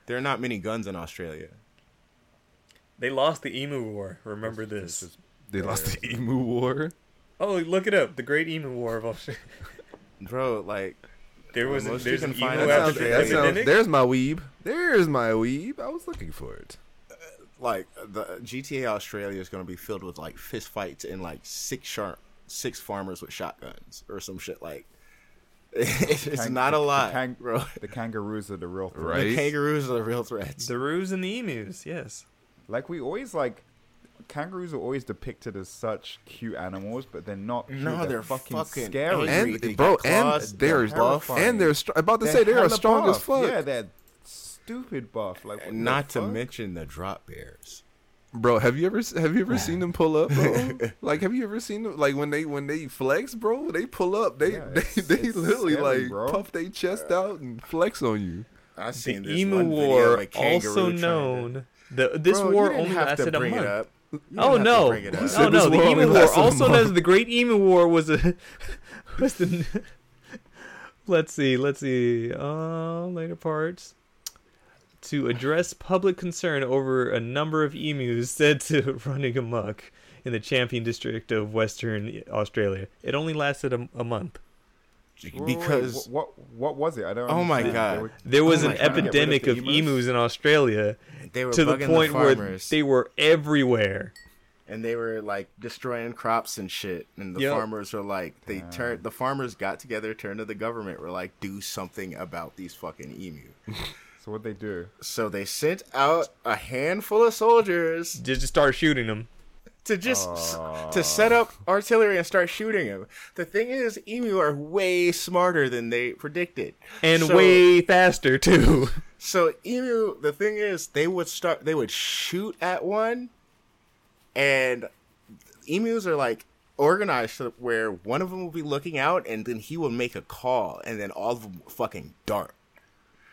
there are not many guns in Australia. They lost the Emu War. Remember It's- it's this. just- They lost the Emu War. Oh, look it up. The Great Emu War of Australia. Bro, like, There was Most there's an find emu That sounds, that sounds, there's my weeb. There's my weeb. I was looking for it. Uh, like the uh, GTA Australia is going to be filled with like fist fights and like six sharp six farmers with shotguns or some shit like it's Kang- not a the lot kang- bro The kangaroos are the real threat. Right. the kangaroos are the real threats The roos and the emus, yes. Like we always like kangaroos are always depicted as such cute animals, but they're not. Cute. No, they're, they're fucking, fucking scary. And They bro, got claws, and they're they're buff. and they're str- about to They're say they're hella as strong as fuck. Yeah, they're stupid buff. Like what and the not to fuck? mention the drop bears Bro, have you ever have you ever seen them pull up, bro? like, have you ever seen them like when they when they flex, bro? They pull up, they Yeah, they, it's- they it's literally scary, like bro. puff their chest uh, out and flex on you. i The seen this Emu one video of War, a kangaroo also trying to- known. The this Bro, war only have to lasted a bring it month. Oh didn't have to no! bring it up. Oh no! The Emu War, also known as the Great Emu War, was a was the. let's see. Let's see. Uh, later parts. To address public concern over a number of emus said to running amok in the Campion District of Western Australia. It only lasted a, a month. Wait, wait, because wh- what what was it? I don't. Oh my understand. God. Were- There was Oh an epidemic of of the emus emus? in Australia they were to the bugging point where they were everywhere. and they were like destroying crops and shit and the Yep. farmers were like they Damn. turned the farmers got together turned to the government were like do something about these fucking emu So what they do? so they sent out a handful of soldiers Just to start shooting them. To just Aw. to set up artillery and start shooting them the thing is emu are way smarter than they predicted And So- way faster too. So emu, the thing is, they would start. They would shoot at one, and emus are like organized to where one of them will be looking out, and then he will make a call, and then all of them will fucking dart.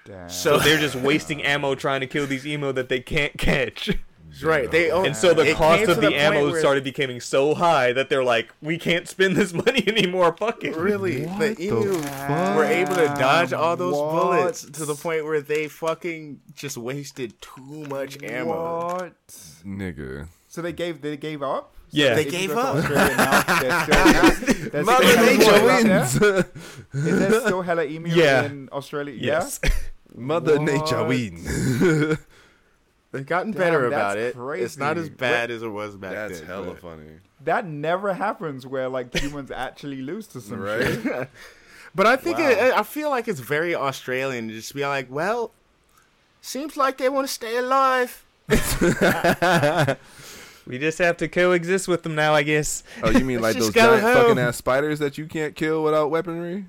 Damn. So So they're just wasting ammo trying to kill these emo that they can't catch. Right, they own- And so the It cost of the, the ammo where- started becoming so high that they're like, we can't spend this money anymore. Fuck it. Really, What the the emu fuck? were able to dodge all those What? bullets to the point where they fucking just wasted too much ammo. What? Nigga. So they gave they gave up. Yeah. They If gave up. Australia now, there's still, there's Mother still hella Nature emu out there? wins. Is there still hella emu Yeah. in Australia? Yes. Mother What? Nature wins. They've gotten Damn, better about it. It's not as bad as it was back then. That's then. hella but- funny. That never happens where like humans actually lose to some Right? shit. But I think Wow. it, I feel like it's very Australian to just be like, well, seems like they want to stay alive. We just have to coexist with them now, I guess. Oh, you mean like those giant home. fucking ass spiders that you can't kill without weaponry?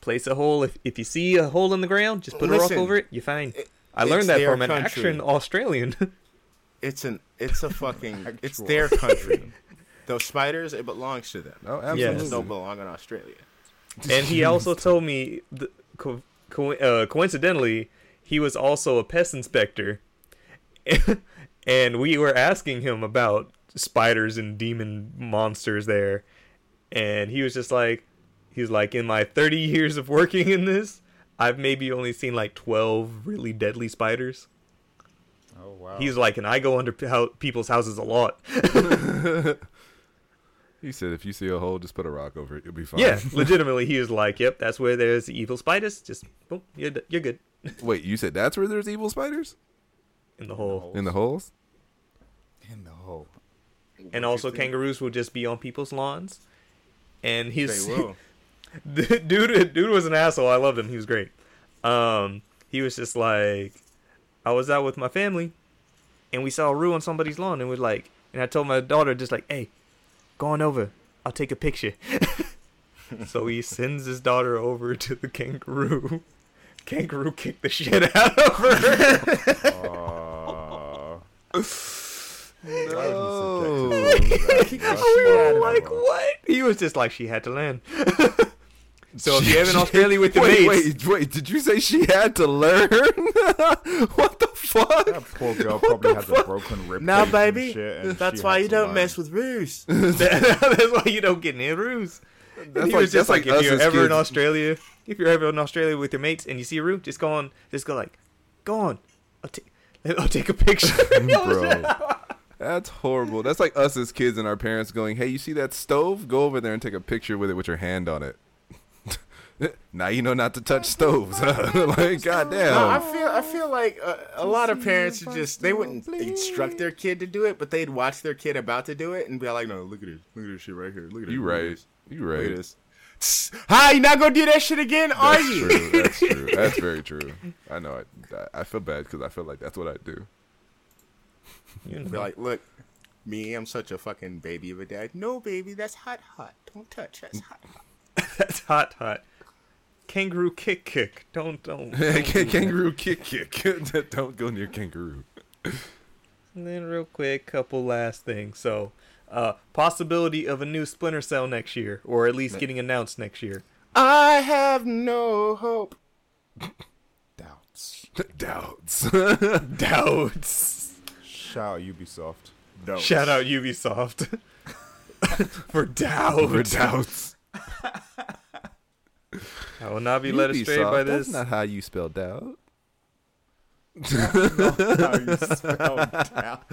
Place a hole. If, if you see a hole in the ground, just put a rock over it. You're fine. it- I learned that their from an country. action Australian. It's an it's a fucking it's their country. Those spiders, it belongs to them. Oh, It absolutely. Yes. don't belong in Australia. and he also told me, the, co- co- uh, coincidentally, he was also a pest inspector, and we were asking him about spiders and demon monsters there, and he was just like, he's like, in my 30 years of working in this, I've maybe only seen like 12 really deadly spiders. Oh wow. He's like, and I go under p- hou- people's houses a lot. He said if you see a hole, just put a rock over it. You'll be fine. Yeah, legitimately, he was like, "Yep, that's where there's evil spiders. Just boom, you're d- you're good Wait, you said that's where there's evil spiders? in the hole." In the holes? in the hole. And also, kangaroos will just be on people's lawns. And he's They will. dude. Dude was an asshole. I loved him. He was great. Um, he was just like, I was out with my family, and we saw a roo on somebody's lawn, and we're like, and I told my daughter just like, hey, go on over. I'll take a picture. so he sends his daughter over to the kangaroo. Kangaroo kicked the shit out of her. Uh, No. we were like, what? He was just like, she had to land. So if you have in Australia with your wait, mates, wait, wait. Did you say she had to learn? what the fuck? that poor girl probably has a broken rib. Now, cage and baby, shit, and that's why you don't learn. mess with roos. that's why you don't get near roos. That's he like- was just that's like, like if you're as ever in. Australia, if you're ever in Australia with your mates and you see a roo, just go on, just go like, go on, I'll take, I'll take a picture. Mm, bro. That's horrible. That's like us as kids and our parents going, "Hey, you see that stove? Go over there and take a picture with it with your hand on it." now you know not to touch stoves. huh? like, goddamn. No, I feel I feel like uh, a lot of parents would just they wouldn't instruct their kid to do it, but they'd watch their kid about to do it and be like, "No, look at this, look at this shit right here. Look at this. you look at right. You Look at right. this." Hi, you not gonna do that shit again, are you? true. That's true. That's very true. I know. I, I feel bad because I feel like that's what I do. You Be know. like, look, me, I'm such a fucking baby of a dad. No, baby, that's hot, hot. Don't touch. That's hot, hot. That's hot, hot. Kangaroo kick, kick. Don't, don't. don't do kangaroo kick kick. Don't go near kangaroo. And then, real quick, couple last things. So, uh, possibility of a new Splinter Cell next year, or at least getting announced next year. I have no hope. Doubts. Doubts. Doubts. Shout out Ubisoft. No. Shout out Ubisoft for doubt. For doubts. I will not be led astray by this. That's not how you spell doubt. How you spell doubt.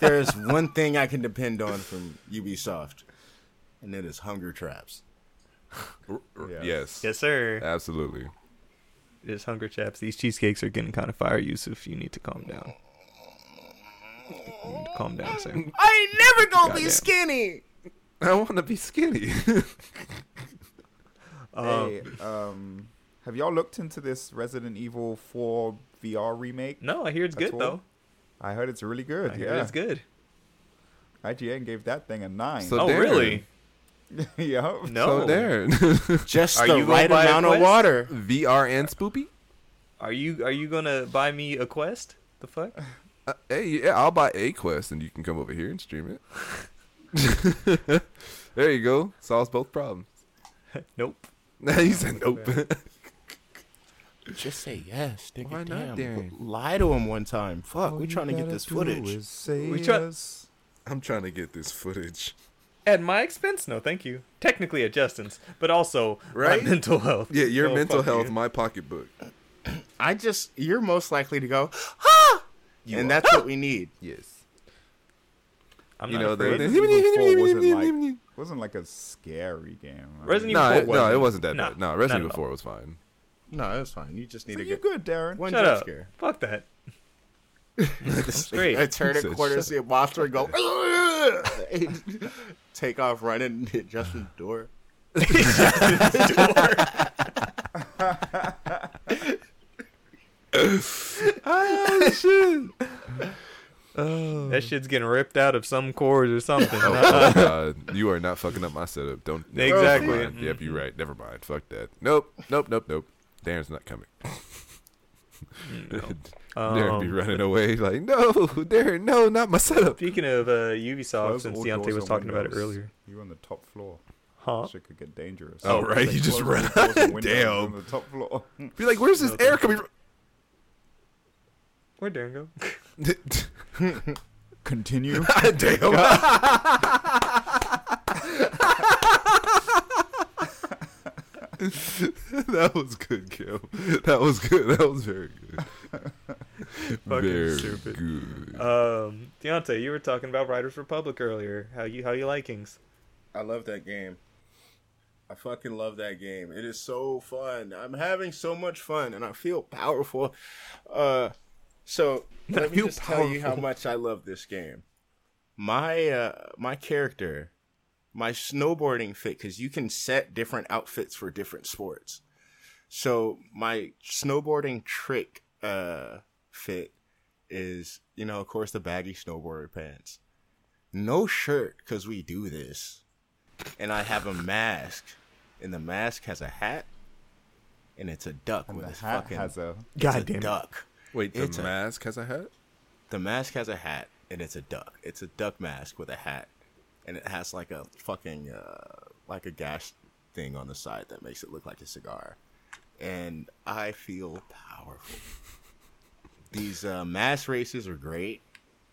There's one thing I can depend on from Ubisoft, and it is hunger traps. Yeah. Yes. yes, sir. Absolutely. It's Hunger traps. These cheesecakes are getting kind of fire, Yusuf. You need to calm down. You need to calm down, sir. I ain't never gonna Goddamn. be skinny. I want to be skinny. Um, Hey, um, have y'all looked into this Resident Evil 4 VR remake? no, I hear it's good all? though. I heard it's really good. I hear yeah, it's good. IGN gave that thing a nine. So- oh, Darren. really? yeah. No. So Darren, Just Are the you right amount of water. VR and Spoopy. Are you are you gonna buy me a quest? The fuck? Uh, hey, yeah, I'll buy a quest and you can come over here and stream it. there you go. Solves both problems. nope. he said nope. Just say yes, nigga. Why not, Damn. Darren? Lie to him one time. Fuck, All we you trying to get this footage. say We try- yes. I'm trying to get this footage. At my expense? No, thank you. Technically at Justin's, but also Right? my mental health. Yeah, your No, mental health, you. my pocketbook. I just, you're most likely to go, ah! You and are. that's what we need. Yes. I'm you not know afraid. the. Resident Evil 4 wasn't like wasn't like a scary game. I Resident mean, Evil No, 4 it, no, it wasn't. wasn't that Nah, bad. No, not Resident at Evil all. 4 was fine. No, it was fine. You just need so to you get good, Darren? one Shut jump up. scare. Fuck that. Straight. I turn a corner, shut see a monster, and go, take off running, and hit Justin's door. oh shit! Oh. That shit's getting ripped out of some cores or something. Oh, Uh, oh, God. You are not fucking up my setup. Don't. never Exactly. mind. Yep, you're right. Never mind. Fuck that. Nope. Nope. Nope. Nope. Darren's not coming. Darren be Um, running away like, no, Darren, no, not my setup. Speaking of uh, Ubisoft, Close since all Deontay was and talking about it earlier. You on the top floor. Huh? Shit could get dangerous. Oh, right, you just close all run the doors and out. windows Damn. On the top floor. Be like, where's this No, air coming from? Where'd Darren go? From? Continue. Damn. that was good, Kim. That was good. That was very good. Fucking very stupid. good. Um, Deontay, you were talking about Riders Republic earlier. How you how you likings? I love that game. I fucking love that game. It is so fun. I'm having so much fun and I feel powerful. Uh so let me just tell you how much I love this game. My uh my character, my snowboarding fit cuz you can set different outfits for different sports. So my snowboarding trick uh fit is, you know, of course the baggy snowboarder pants. No shirt cuz we do this and I have a mask, and the mask has a hat, and it's a duck And with a fucking has a. it's God a damn it. duck. Wait, the It's a- mask has a hat? The mask has a hat, and it's a duck. It's a duck mask with a hat, and it has like a fucking uh, like a gash thing on the side that makes it look like a cigar. And I feel powerful. These uh, mass races are great.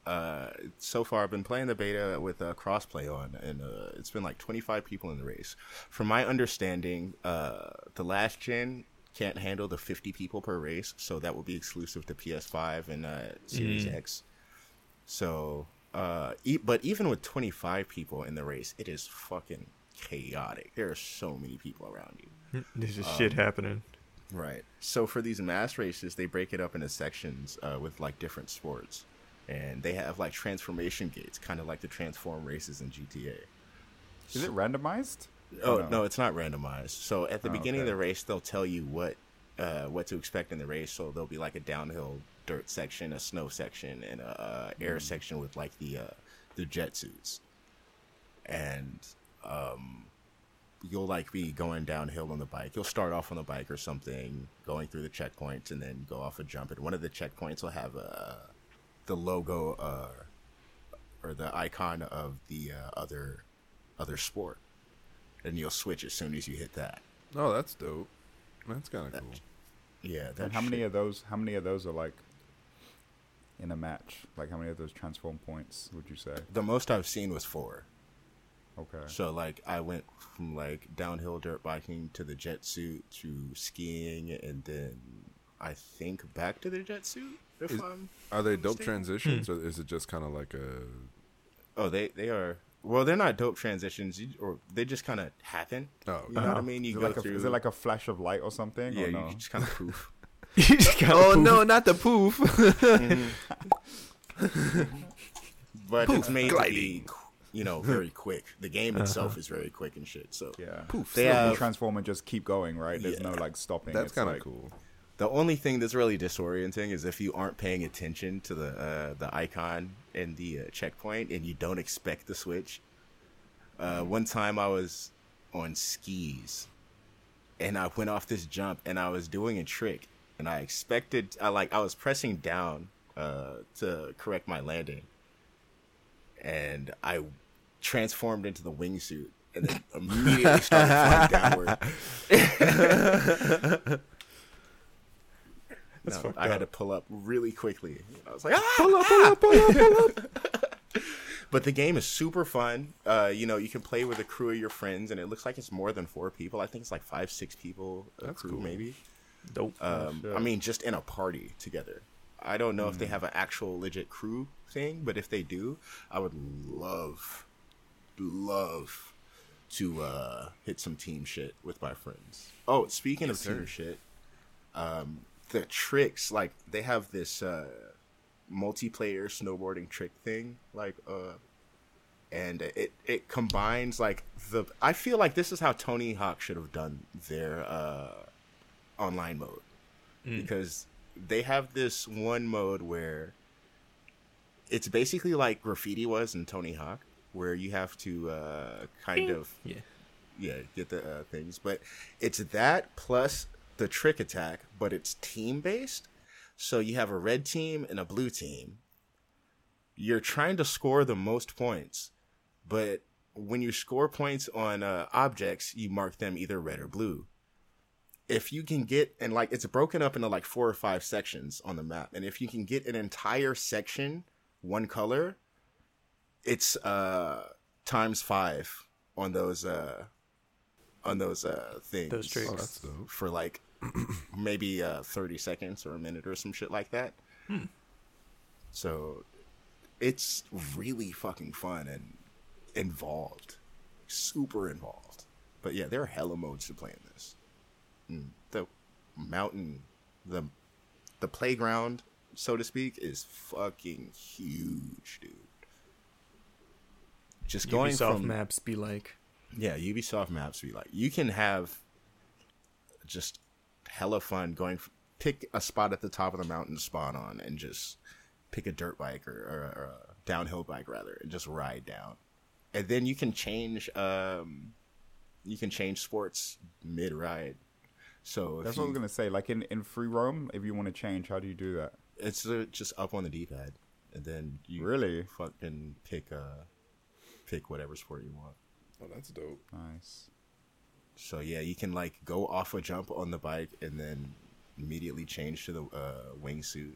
Uh, so far, I've been playing the beta with uh, crossplay on, and uh, it's been like 25 people in the race. From my understanding, uh, the last gen can't handle the 50 people per race, so that will be exclusive to PS5 and uh, Series X. So, uh, e- but even with 25 people in the race, it is fucking chaotic. There are so many people around you. There's just Um, shit happening. Right. So for these mass races, they break it up into sections uh, with like different sports, and they have like transformation gates, kind of like the transform races in GTA. Is it randomized? Oh no. no, it's not randomized. So at the Oh, beginning okay. of the race, they'll tell you what uh, what to expect in the race. So there'll be like a downhill dirt section, a snow section, and a uh, air Mm. section with like the uh, the jet suits. And um, you'll like be going downhill on the bike. You'll start off on the bike or something, going through the checkpoints, and then go off a jump. And one of the checkpoints will have uh, the logo uh, or the icon of the uh, other other sport, and you'll switch as soon as you hit that. Oh, that's dope. That's kind of cool. Yeah, And that how many of those? How many of those are like in a match? Like how many of those transform points would you say? The most I've seen was four. Okay. So like I went from like downhill dirt biking to the jet suit to skiing, and then I think back to the jet suit. If Is- I'm Are they dope Mistaken. transitions, hmm. or is it just kind of like a? oh they they are well they're not dope transitions you, or they just kind of happen. Oh, You know what I uh-huh. mean? You Is it, go like a, through. is it like a flash of light or something? yeah, or no? you just kind of poof. oh no, not the poof. Mm-hmm. but it's made to be you know very quick. The game uh-huh. itself is very quick and shit. So yeah. Poof. They So have- you transform and just keep going, right? There's no like stopping. That's kind of like- cool. The only thing that's really disorienting is if you aren't paying attention to the uh, the icon in the uh, checkpoint and you don't expect the switch. Uh, one time I was on skis and I went off this jump and I was doing a trick and I expected I like I was pressing down uh, to correct my landing and I transformed into the wingsuit and then immediately started flying downward. That's No, I had to pull up really quickly. I was like, ah! pull up, pull up, pull up, pull up. but the game is super fun. Uh, you know, you can play with a crew of your friends, and it looks like it's more than four people. I think it's like five, six people. A That's crew, cool. maybe. Dope. Um. I mean, just in a party together. I don't know if they have an actual legit crew thing, but if they do, I would love, love to uh, hit some team shit with my friends. Oh, speaking of team shit, um, the tricks like they have this uh, multiplayer snowboarding trick thing, like uh, and it it combines like the. I feel like this is how Tony Hawk should have done their uh, online mode because they have this one mode where it's basically like graffiti was in Tony Hawk, where you have to uh, kind of yeah. yeah get the uh, things, but it's that plus the trick attack, but it's team based. So you have a red team and a blue team. You're trying to score the most points, but when you score points on uh, objects, you mark them either red or blue if you can get and like it's broken up into like four or five sections on the map and if you can get an entire section one color it's uh times five on those uh on those uh things Those tricks. Oh, that's dope. for like maybe uh 30 seconds or a minute or some shit like that. So it's really fucking fun and involved. Super involved. But yeah there are hella modes to play in this. Mm, the mountain the the playground so to speak is fucking huge dude. Just going Ubisoft from maps be like. yeah ubisoft maps be like. You can have just hella fun going f- pick a spot at the top of the mountain to spawn on and just pick a dirt bike or, or, or a downhill bike rather and just ride down and then you can change um you can change sports mid ride so if That's what I you- was gonna say. Like in in free roam, if you want to change, how do you do that? it's uh, just up on the d-pad and then you Really? fucking pick uh pick whatever sport you want Oh, that's dope. Nice. So yeah, you can like go off a jump on the bike and then immediately change to the uh, wingsuit.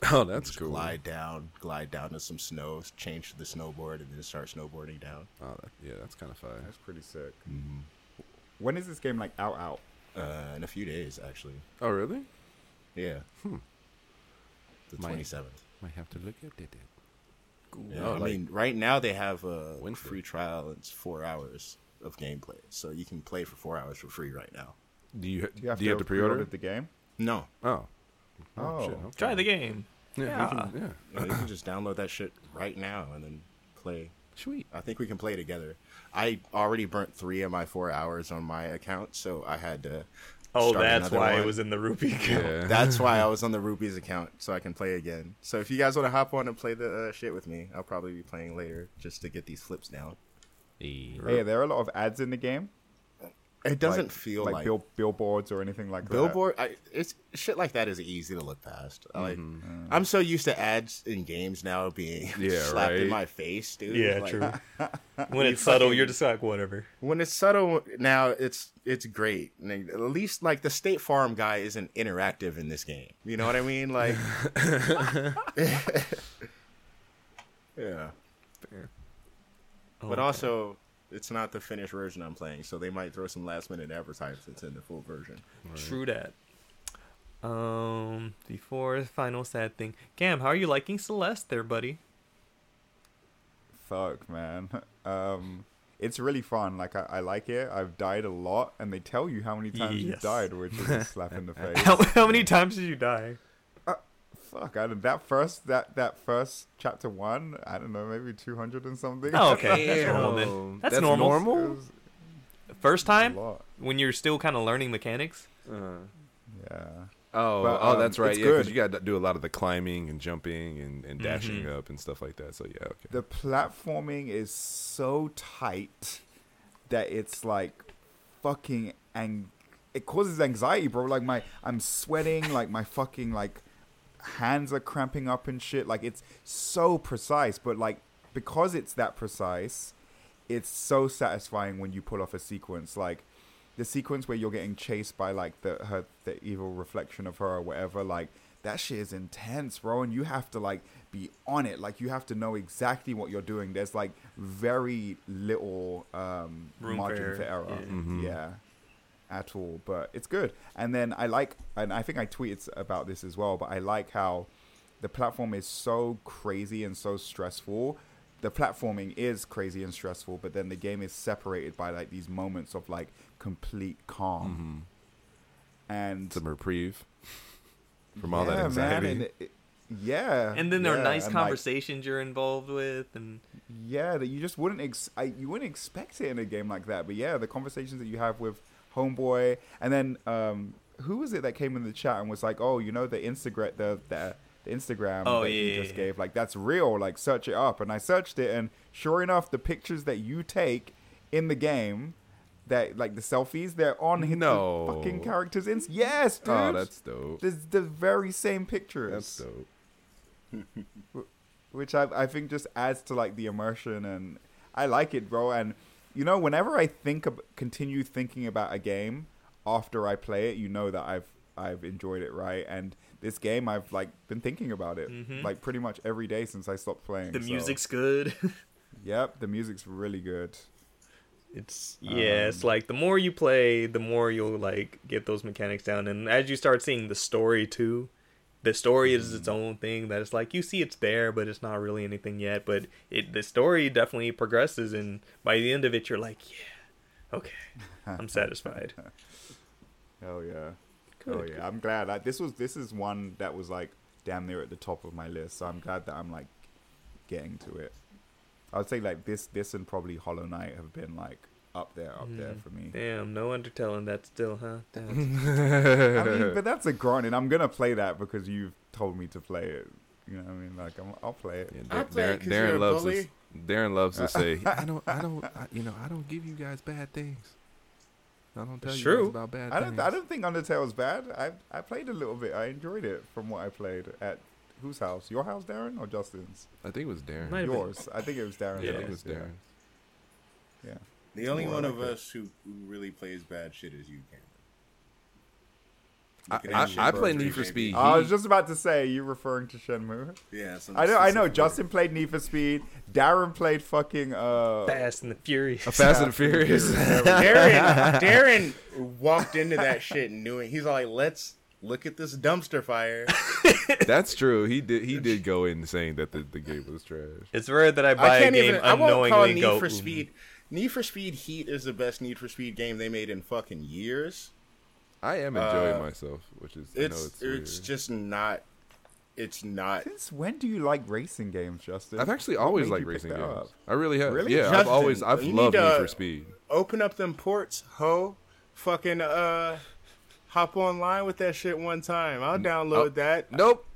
Oh, that's cool. Glide down, glide down to some snow, change to the snowboard, and then start snowboarding down. Oh, that, yeah, that's kind of fun. That's pretty sick. Mm-hmm. When is this game like out out? Uh, in a few days, actually. Oh, really? Yeah. Hmm. The twenty seventh. Might have to look at it. Yeah, Oh, I like mean, right now they have a Wednesday. free trial. It's four hours of gameplay, so you can play for four hours for free right now. Do you Do you have do you to have to pre-order? the game? No, Oh. Oh. shit, okay. Try the game. Yeah, Yeah. we can- yeah. no, you can just download that shit right now and then play. Sweet. I think we can play together. I already burnt three of my four hours on my account, so I had to. Oh, that's why one. it was in the rupee account. Yeah. That's why I was on the Rupees account, so I can play again. So if you guys want to hop on and play the uh, shit with me, I'll probably be playing later just to get these flips down. Yeah. Hey, there are a lot of ads in the game. It doesn't Like- feel like, like, bill- billboards or anything like that. billboard. It's shit like that is easy to look past. Like Mm-hmm. I'm so used to ads in games now being Yeah, slapped in my face, dude. Yeah, Like, true. when it's subtle, fucking- you're just like whatever. when it's subtle now it's it's great and at least like the state farm guy isn't interactive in this game you know what i mean like yeah Oh, but also it's not the finished version i'm playing so they might throw some last minute advertisements in the full version true that. Um, the fourth final sad thing. Cam, how are you liking Celeste, there, buddy? Fuck, man. Um, it's really fun. Like I, I like it. I've died a lot, and they tell you how many times Yes. you've died, which is a slap in the face. How, how many times did you die? Fuck, I don't, that first that that first chapter one, I don't know, maybe two hundred and something. Oh, okay. That's normal then. Damn. That's normal. It was First time when you're still kind of learning mechanics. Uh, Yeah. oh, But, oh, um, that's right. Yeah, because good. you got to do a lot of the climbing and jumping and, and dashing Mhm. up and stuff like that. So yeah, okay. The platforming is so tight that it's like fucking ang- it causes anxiety, bro. Like my I'm sweating, like my fucking like hands are cramping up and shit. Like it's so precise, but like because it's that precise, it's so satisfying when you pull off a sequence like the sequence where you're getting chased by like the her the evil reflection of her or whatever, like that shit is intense, bro. And you have to like be on it. Like you have to know exactly what you're doing. There's like very little um, Room for margin error, for error. yeah. Mhm. yeah at all, but it's good. And then I like, and I think I tweeted about this as well, but I like how the platform is so crazy and so stressful. The platforming is crazy and stressful, but then the game is separated by like these moments of like complete calm. Mm-hmm. And Some reprieve from all that Yeah, anxiety. and it- it- yeah, And then there are nice and, like, conversations you're involved with, and yeah, that you just wouldn't ex- I, you wouldn't expect it in a game like that. But yeah, the conversations that you have with Homeboy, and then um, who was it that came in the chat and was like, "Oh, you know the Instagram, the the, the Instagram Oh, that yeah, you just yeah. gave, like that's real. Like search it up." And I searched it, and sure enough, the pictures that you take in the game. That like the selfies, they're on his No. fucking characters. In yes, dude. oh, that's dope. There's the very same pictures That's dope. which I I think just adds to like the immersion and I like it, bro. And you know, whenever I think of continue thinking about a game after I play it, you know that I've I've enjoyed it, right? And this game, I've like been thinking about it Mhm. like pretty much every day since I stopped playing. the so- music's good. yep, the music's really good. It's yeah, it's Um, like the more you play, the more you'll like get those mechanics down, and as you start seeing the story too, the story is its mm-hmm. own thing. That it's like you see it's there, but it's not really anything yet. But it the story definitely progresses, and by the end of it, you're like, yeah, okay, I'm satisfied. Hell yeah. Oh Good, yeah, I'm glad. Like, this was this is one that was like damn near at the top of my list. So I'm glad that I'm like getting to it. I would say like this this and probably Hollow Knight have been like up there, up there Mm. for me. Damn, no Undertale in that still, huh? Damn. I mean, but that's a grind, and I'm gonna play that because you've told me to play it. You know what I mean? Like I'm, I'll play it. Yeah, I Dar- play it Darren, 'cause you're Darren a loves bully. this. Darren loves to say, "I don't, I don't, I, you know, I don't give you guys bad things. I don't tell It's you true. guys about bad I don't things." I don't think Undertale's bad. I I played a little bit. I enjoyed it from what I played at whose house? Your house, Darren, or Justin's? I think it was Darren. Might have been- Yours. I think it was Darren's. yeah, I think it was house, Darren. Yeah. The only More one like of it. us who, who really plays bad shit is you, Cameron. I, I, I play the Need for baby. Speed. I was just about to say you referring to Shenmue. Yeah, some I know. I know. specific Justin played Need for Speed. Darren played fucking uh. Fast and the Furious. A Fast and the Furious. Darren, Darren walked into that shit and knew it. He's like, let's look at this dumpster fire. That's true. He did. He did go in saying that the, the game was trash. It's rare that I buy I a game even. I won't call unknowingly Need go. for "Ooh, Speed. Need for Speed Heat is the best Need for Speed game they made in fucking years. I am enjoying Uh, myself, which is I know It's it's, it's, just not. It's not. Since when do you like racing games, Justin? I've actually always liked racing games. up? I really have. Really? Yeah, I've Justin, always I've you loved need Need to- for Speed. Open up them ports, ho. Fucking uh, hop online with that shit one time. I'll download that. Nope.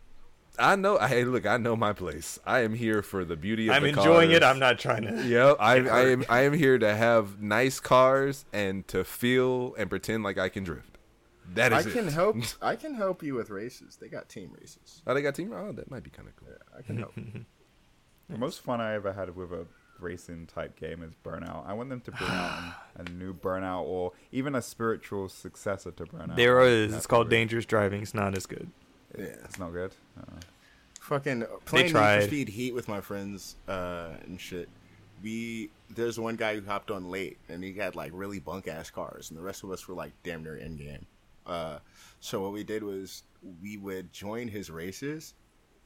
I know. Hey, look, I know my place. I am here for the beauty of the I'm the enjoying it. I'm not trying to. Yep, I, I am. I am here to have nice cars and to feel and pretend like I can drift. That is. I can it. help. I can help you with races. They got team races. Oh, they got team. Oh, that might be kind of cool. I can help. The most fun I ever had with a racing type game is Burnout. I want them to bring out a new Burnout or even a spiritual successor to Burnout. There I'm is. It's called with. Dangerous Driving. It's not as good. Yeah. It's not good. Uh, fucking playing Need tried. for Speed Heat with my friends uh, and shit. We there's one guy who hopped on late and he had like really bunk ass cars, and the rest of us were like damn near in game. Uh, so what we did was we would join his races,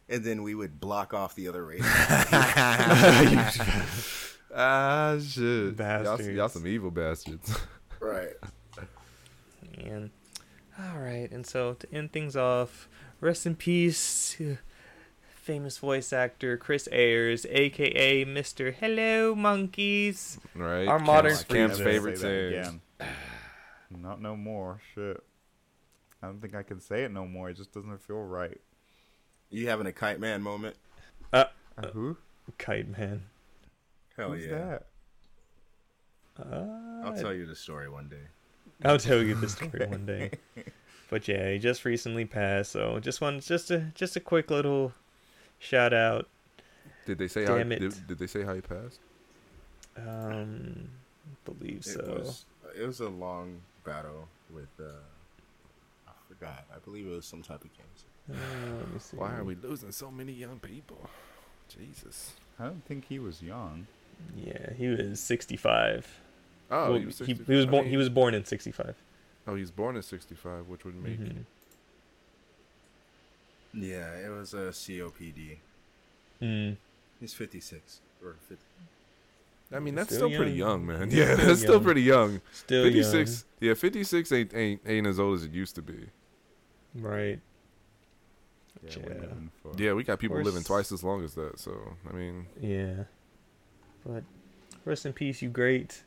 and then we would block off the other races. Ah, shit. Y'all, Bastards. y'all some evil bastards. right. And all right, and so to end things off, rest in peace, famous voice actor Chris Ayres, aka Mr. Hello Monkeys. right. Our modern Camp's, freaks. Favorite say that again. Not no more. Shit. I don't think I can say it no more. It just doesn't feel right. You having a kite man moment? Uh, Uh, who? Kite Man. Hell Who's yeah! that? Uh, I'll tell you the story one day. I'll tell you the story one day. But yeah, he just recently passed, so just one, just a, just a quick little shout out. Did they say how? Damn it. Did, did they say how he passed? Um, believe It so. was it was a long battle with. uh I forgot. I believe it was some type of cancer. Uh, let me see. Why are we losing so many young people? Jesus. I don't think he was young. Yeah, he was 65. Oh, Well, he was, 65. he was born. He was born in 65. Oh, he's born in '65, which would make Mhm. Yeah, it was a COPD. Mm. He's 56 or 50. I mean, that's Still still, pretty young. young, man. Still Yeah, that's still young. pretty young. Still 56. Yeah, 56 ain't, ain't ain't as old as it used to be. Right. Yeah, we're Yeah. Yeah, we got people course. living twice as long as that. So, I mean, Yeah. But rest in peace, you great.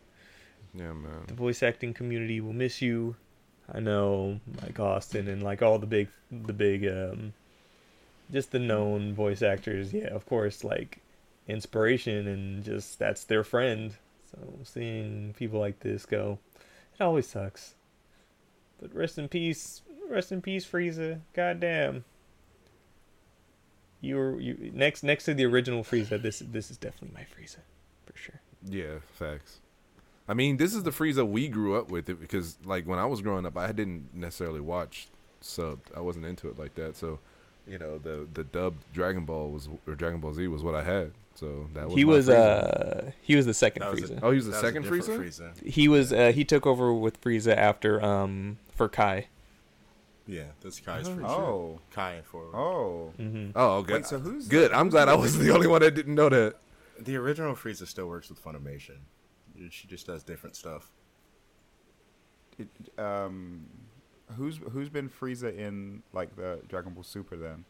yeah, man. The voice acting community will miss you. I know, like Austin and like all the big, the big, um, just the known voice actors. Yeah, of course, like inspiration and just that's their friend. So seeing people like this go, it always sucks. But rest in peace, rest in peace, Frieza. Goddamn. You were you next next to the original Frieza. This this is definitely my Frieza, for sure. Yeah, facts. I mean, this is the Frieza we grew up with it because, like, when I was growing up, I didn't necessarily watch subbed. I wasn't into it like that. So, you know, the the dubbed Dragon Ball was or Dragon Ball Z was what I had. So that was he was Frieza. uh he was the second That was Frieza. a- Oh, he was the second a different Frieza? He was uh, he took over with Frieza after um for Kai. Yeah, that's Kai's Oh. Frieza. Oh. Kai for Oh. hmm Oh, okay. Wait, so who's Good. I'm glad I wasn't the only one that didn't know that. the original Frieza still works with Funimation. She just does different stuff. It, um, who's who's been Frieza in like the Dragon Ball Super then?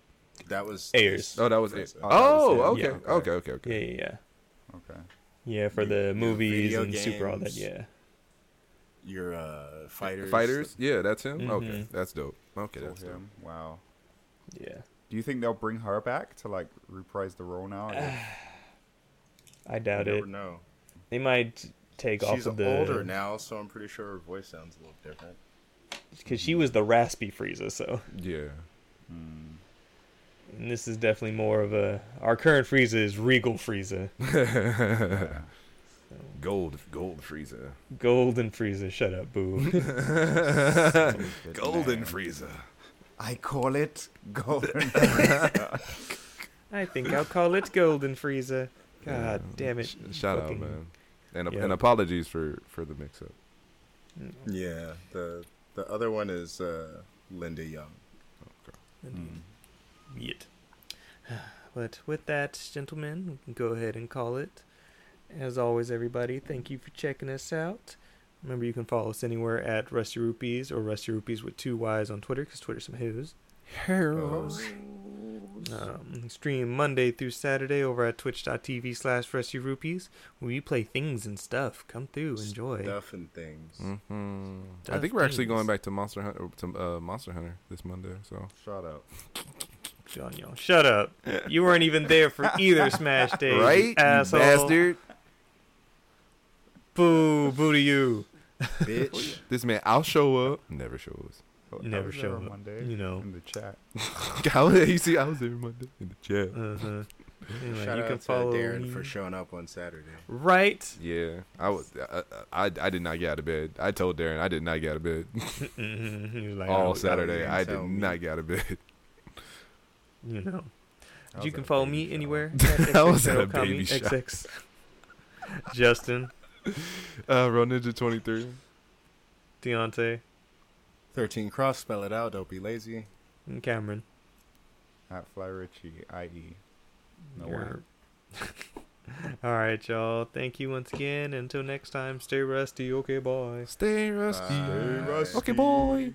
That was Ayres. Oh, that was it. Oh, Oh, that was okay. him. okay, Okay. okay, okay, Yeah, yeah, yeah. Okay. Yeah, for the Your movies video and Super all that. games. Yeah. Your uh, fighters. Fighters, yeah, that's him. Okay, Mhm. that's dope. Okay, For that's dope. Wow. Yeah. Do you think they'll bring her back to like reprise the role now? I You doubt never it. know. They might take She's off of the older now, so I'm pretty sure her voice sounds a little different. because she was the raspy Frieza. So Yeah. Hmm. and this is definitely more of a our current Frieza is Regal Frieza. Yeah. So, Gold, gold Frieza. Golden Frieza. Shut up, boo. Golden man. Frieza. I call it golden. I think I'll call it Golden Frieza. God Yeah. damn it. Sh- shout Fucking- out, man. And, Yeah. and apologies for, for the mix up. Mm, Yeah, the the other one is uh, Linda Young. Indeed. Yet. But with that, gentlemen, we can go ahead and call it. As always, everybody, thank you for checking us out. Remember, you can follow us anywhere at Rusty Rupees or Rusty Rupees with two Y's on Twitter, because Twitter's some who's. Those. Um, stream Monday through Saturday over at twitch.tv slash Rusty Rupees, where we play things and stuff. Come through, enjoy. Stuff and things. hmm I think we're actually things. going back to Monster Hunter to uh, Monster Hunter this Monday. So Shut up. John, y'all, shut up. You weren't even there for either Smash Day, right, you asshole. bastard. Boo, boo to you. Bitch. This man, I'll show up. Never shows. Oh, I Never was show on up, Monday you know. in the chat. How- you see, I was there Monday in the chat. Uh-huh. Anyway, Shout you out can to follow Darren me. for showing up on Saturday. Right. Yeah, I was. I, I I did not get out of bed. I told Darren I did not get out of bed Mhm. He was like, all "Oh, Saturday. I did me. not get out of bed. you know. But you can follow me shower. anywhere. I was at a baby Okami, shower. XX. Justin, Uh, Real Ninja twenty three. Deontay, 13 cross, spell it out. Don't be lazy. and Cameron. At Fly Richie, i.e. No word. All right, y'all. Thank you once again. Until next time, stay rusty. Okay, bye. Stay rusty. Bye. Okay, boy.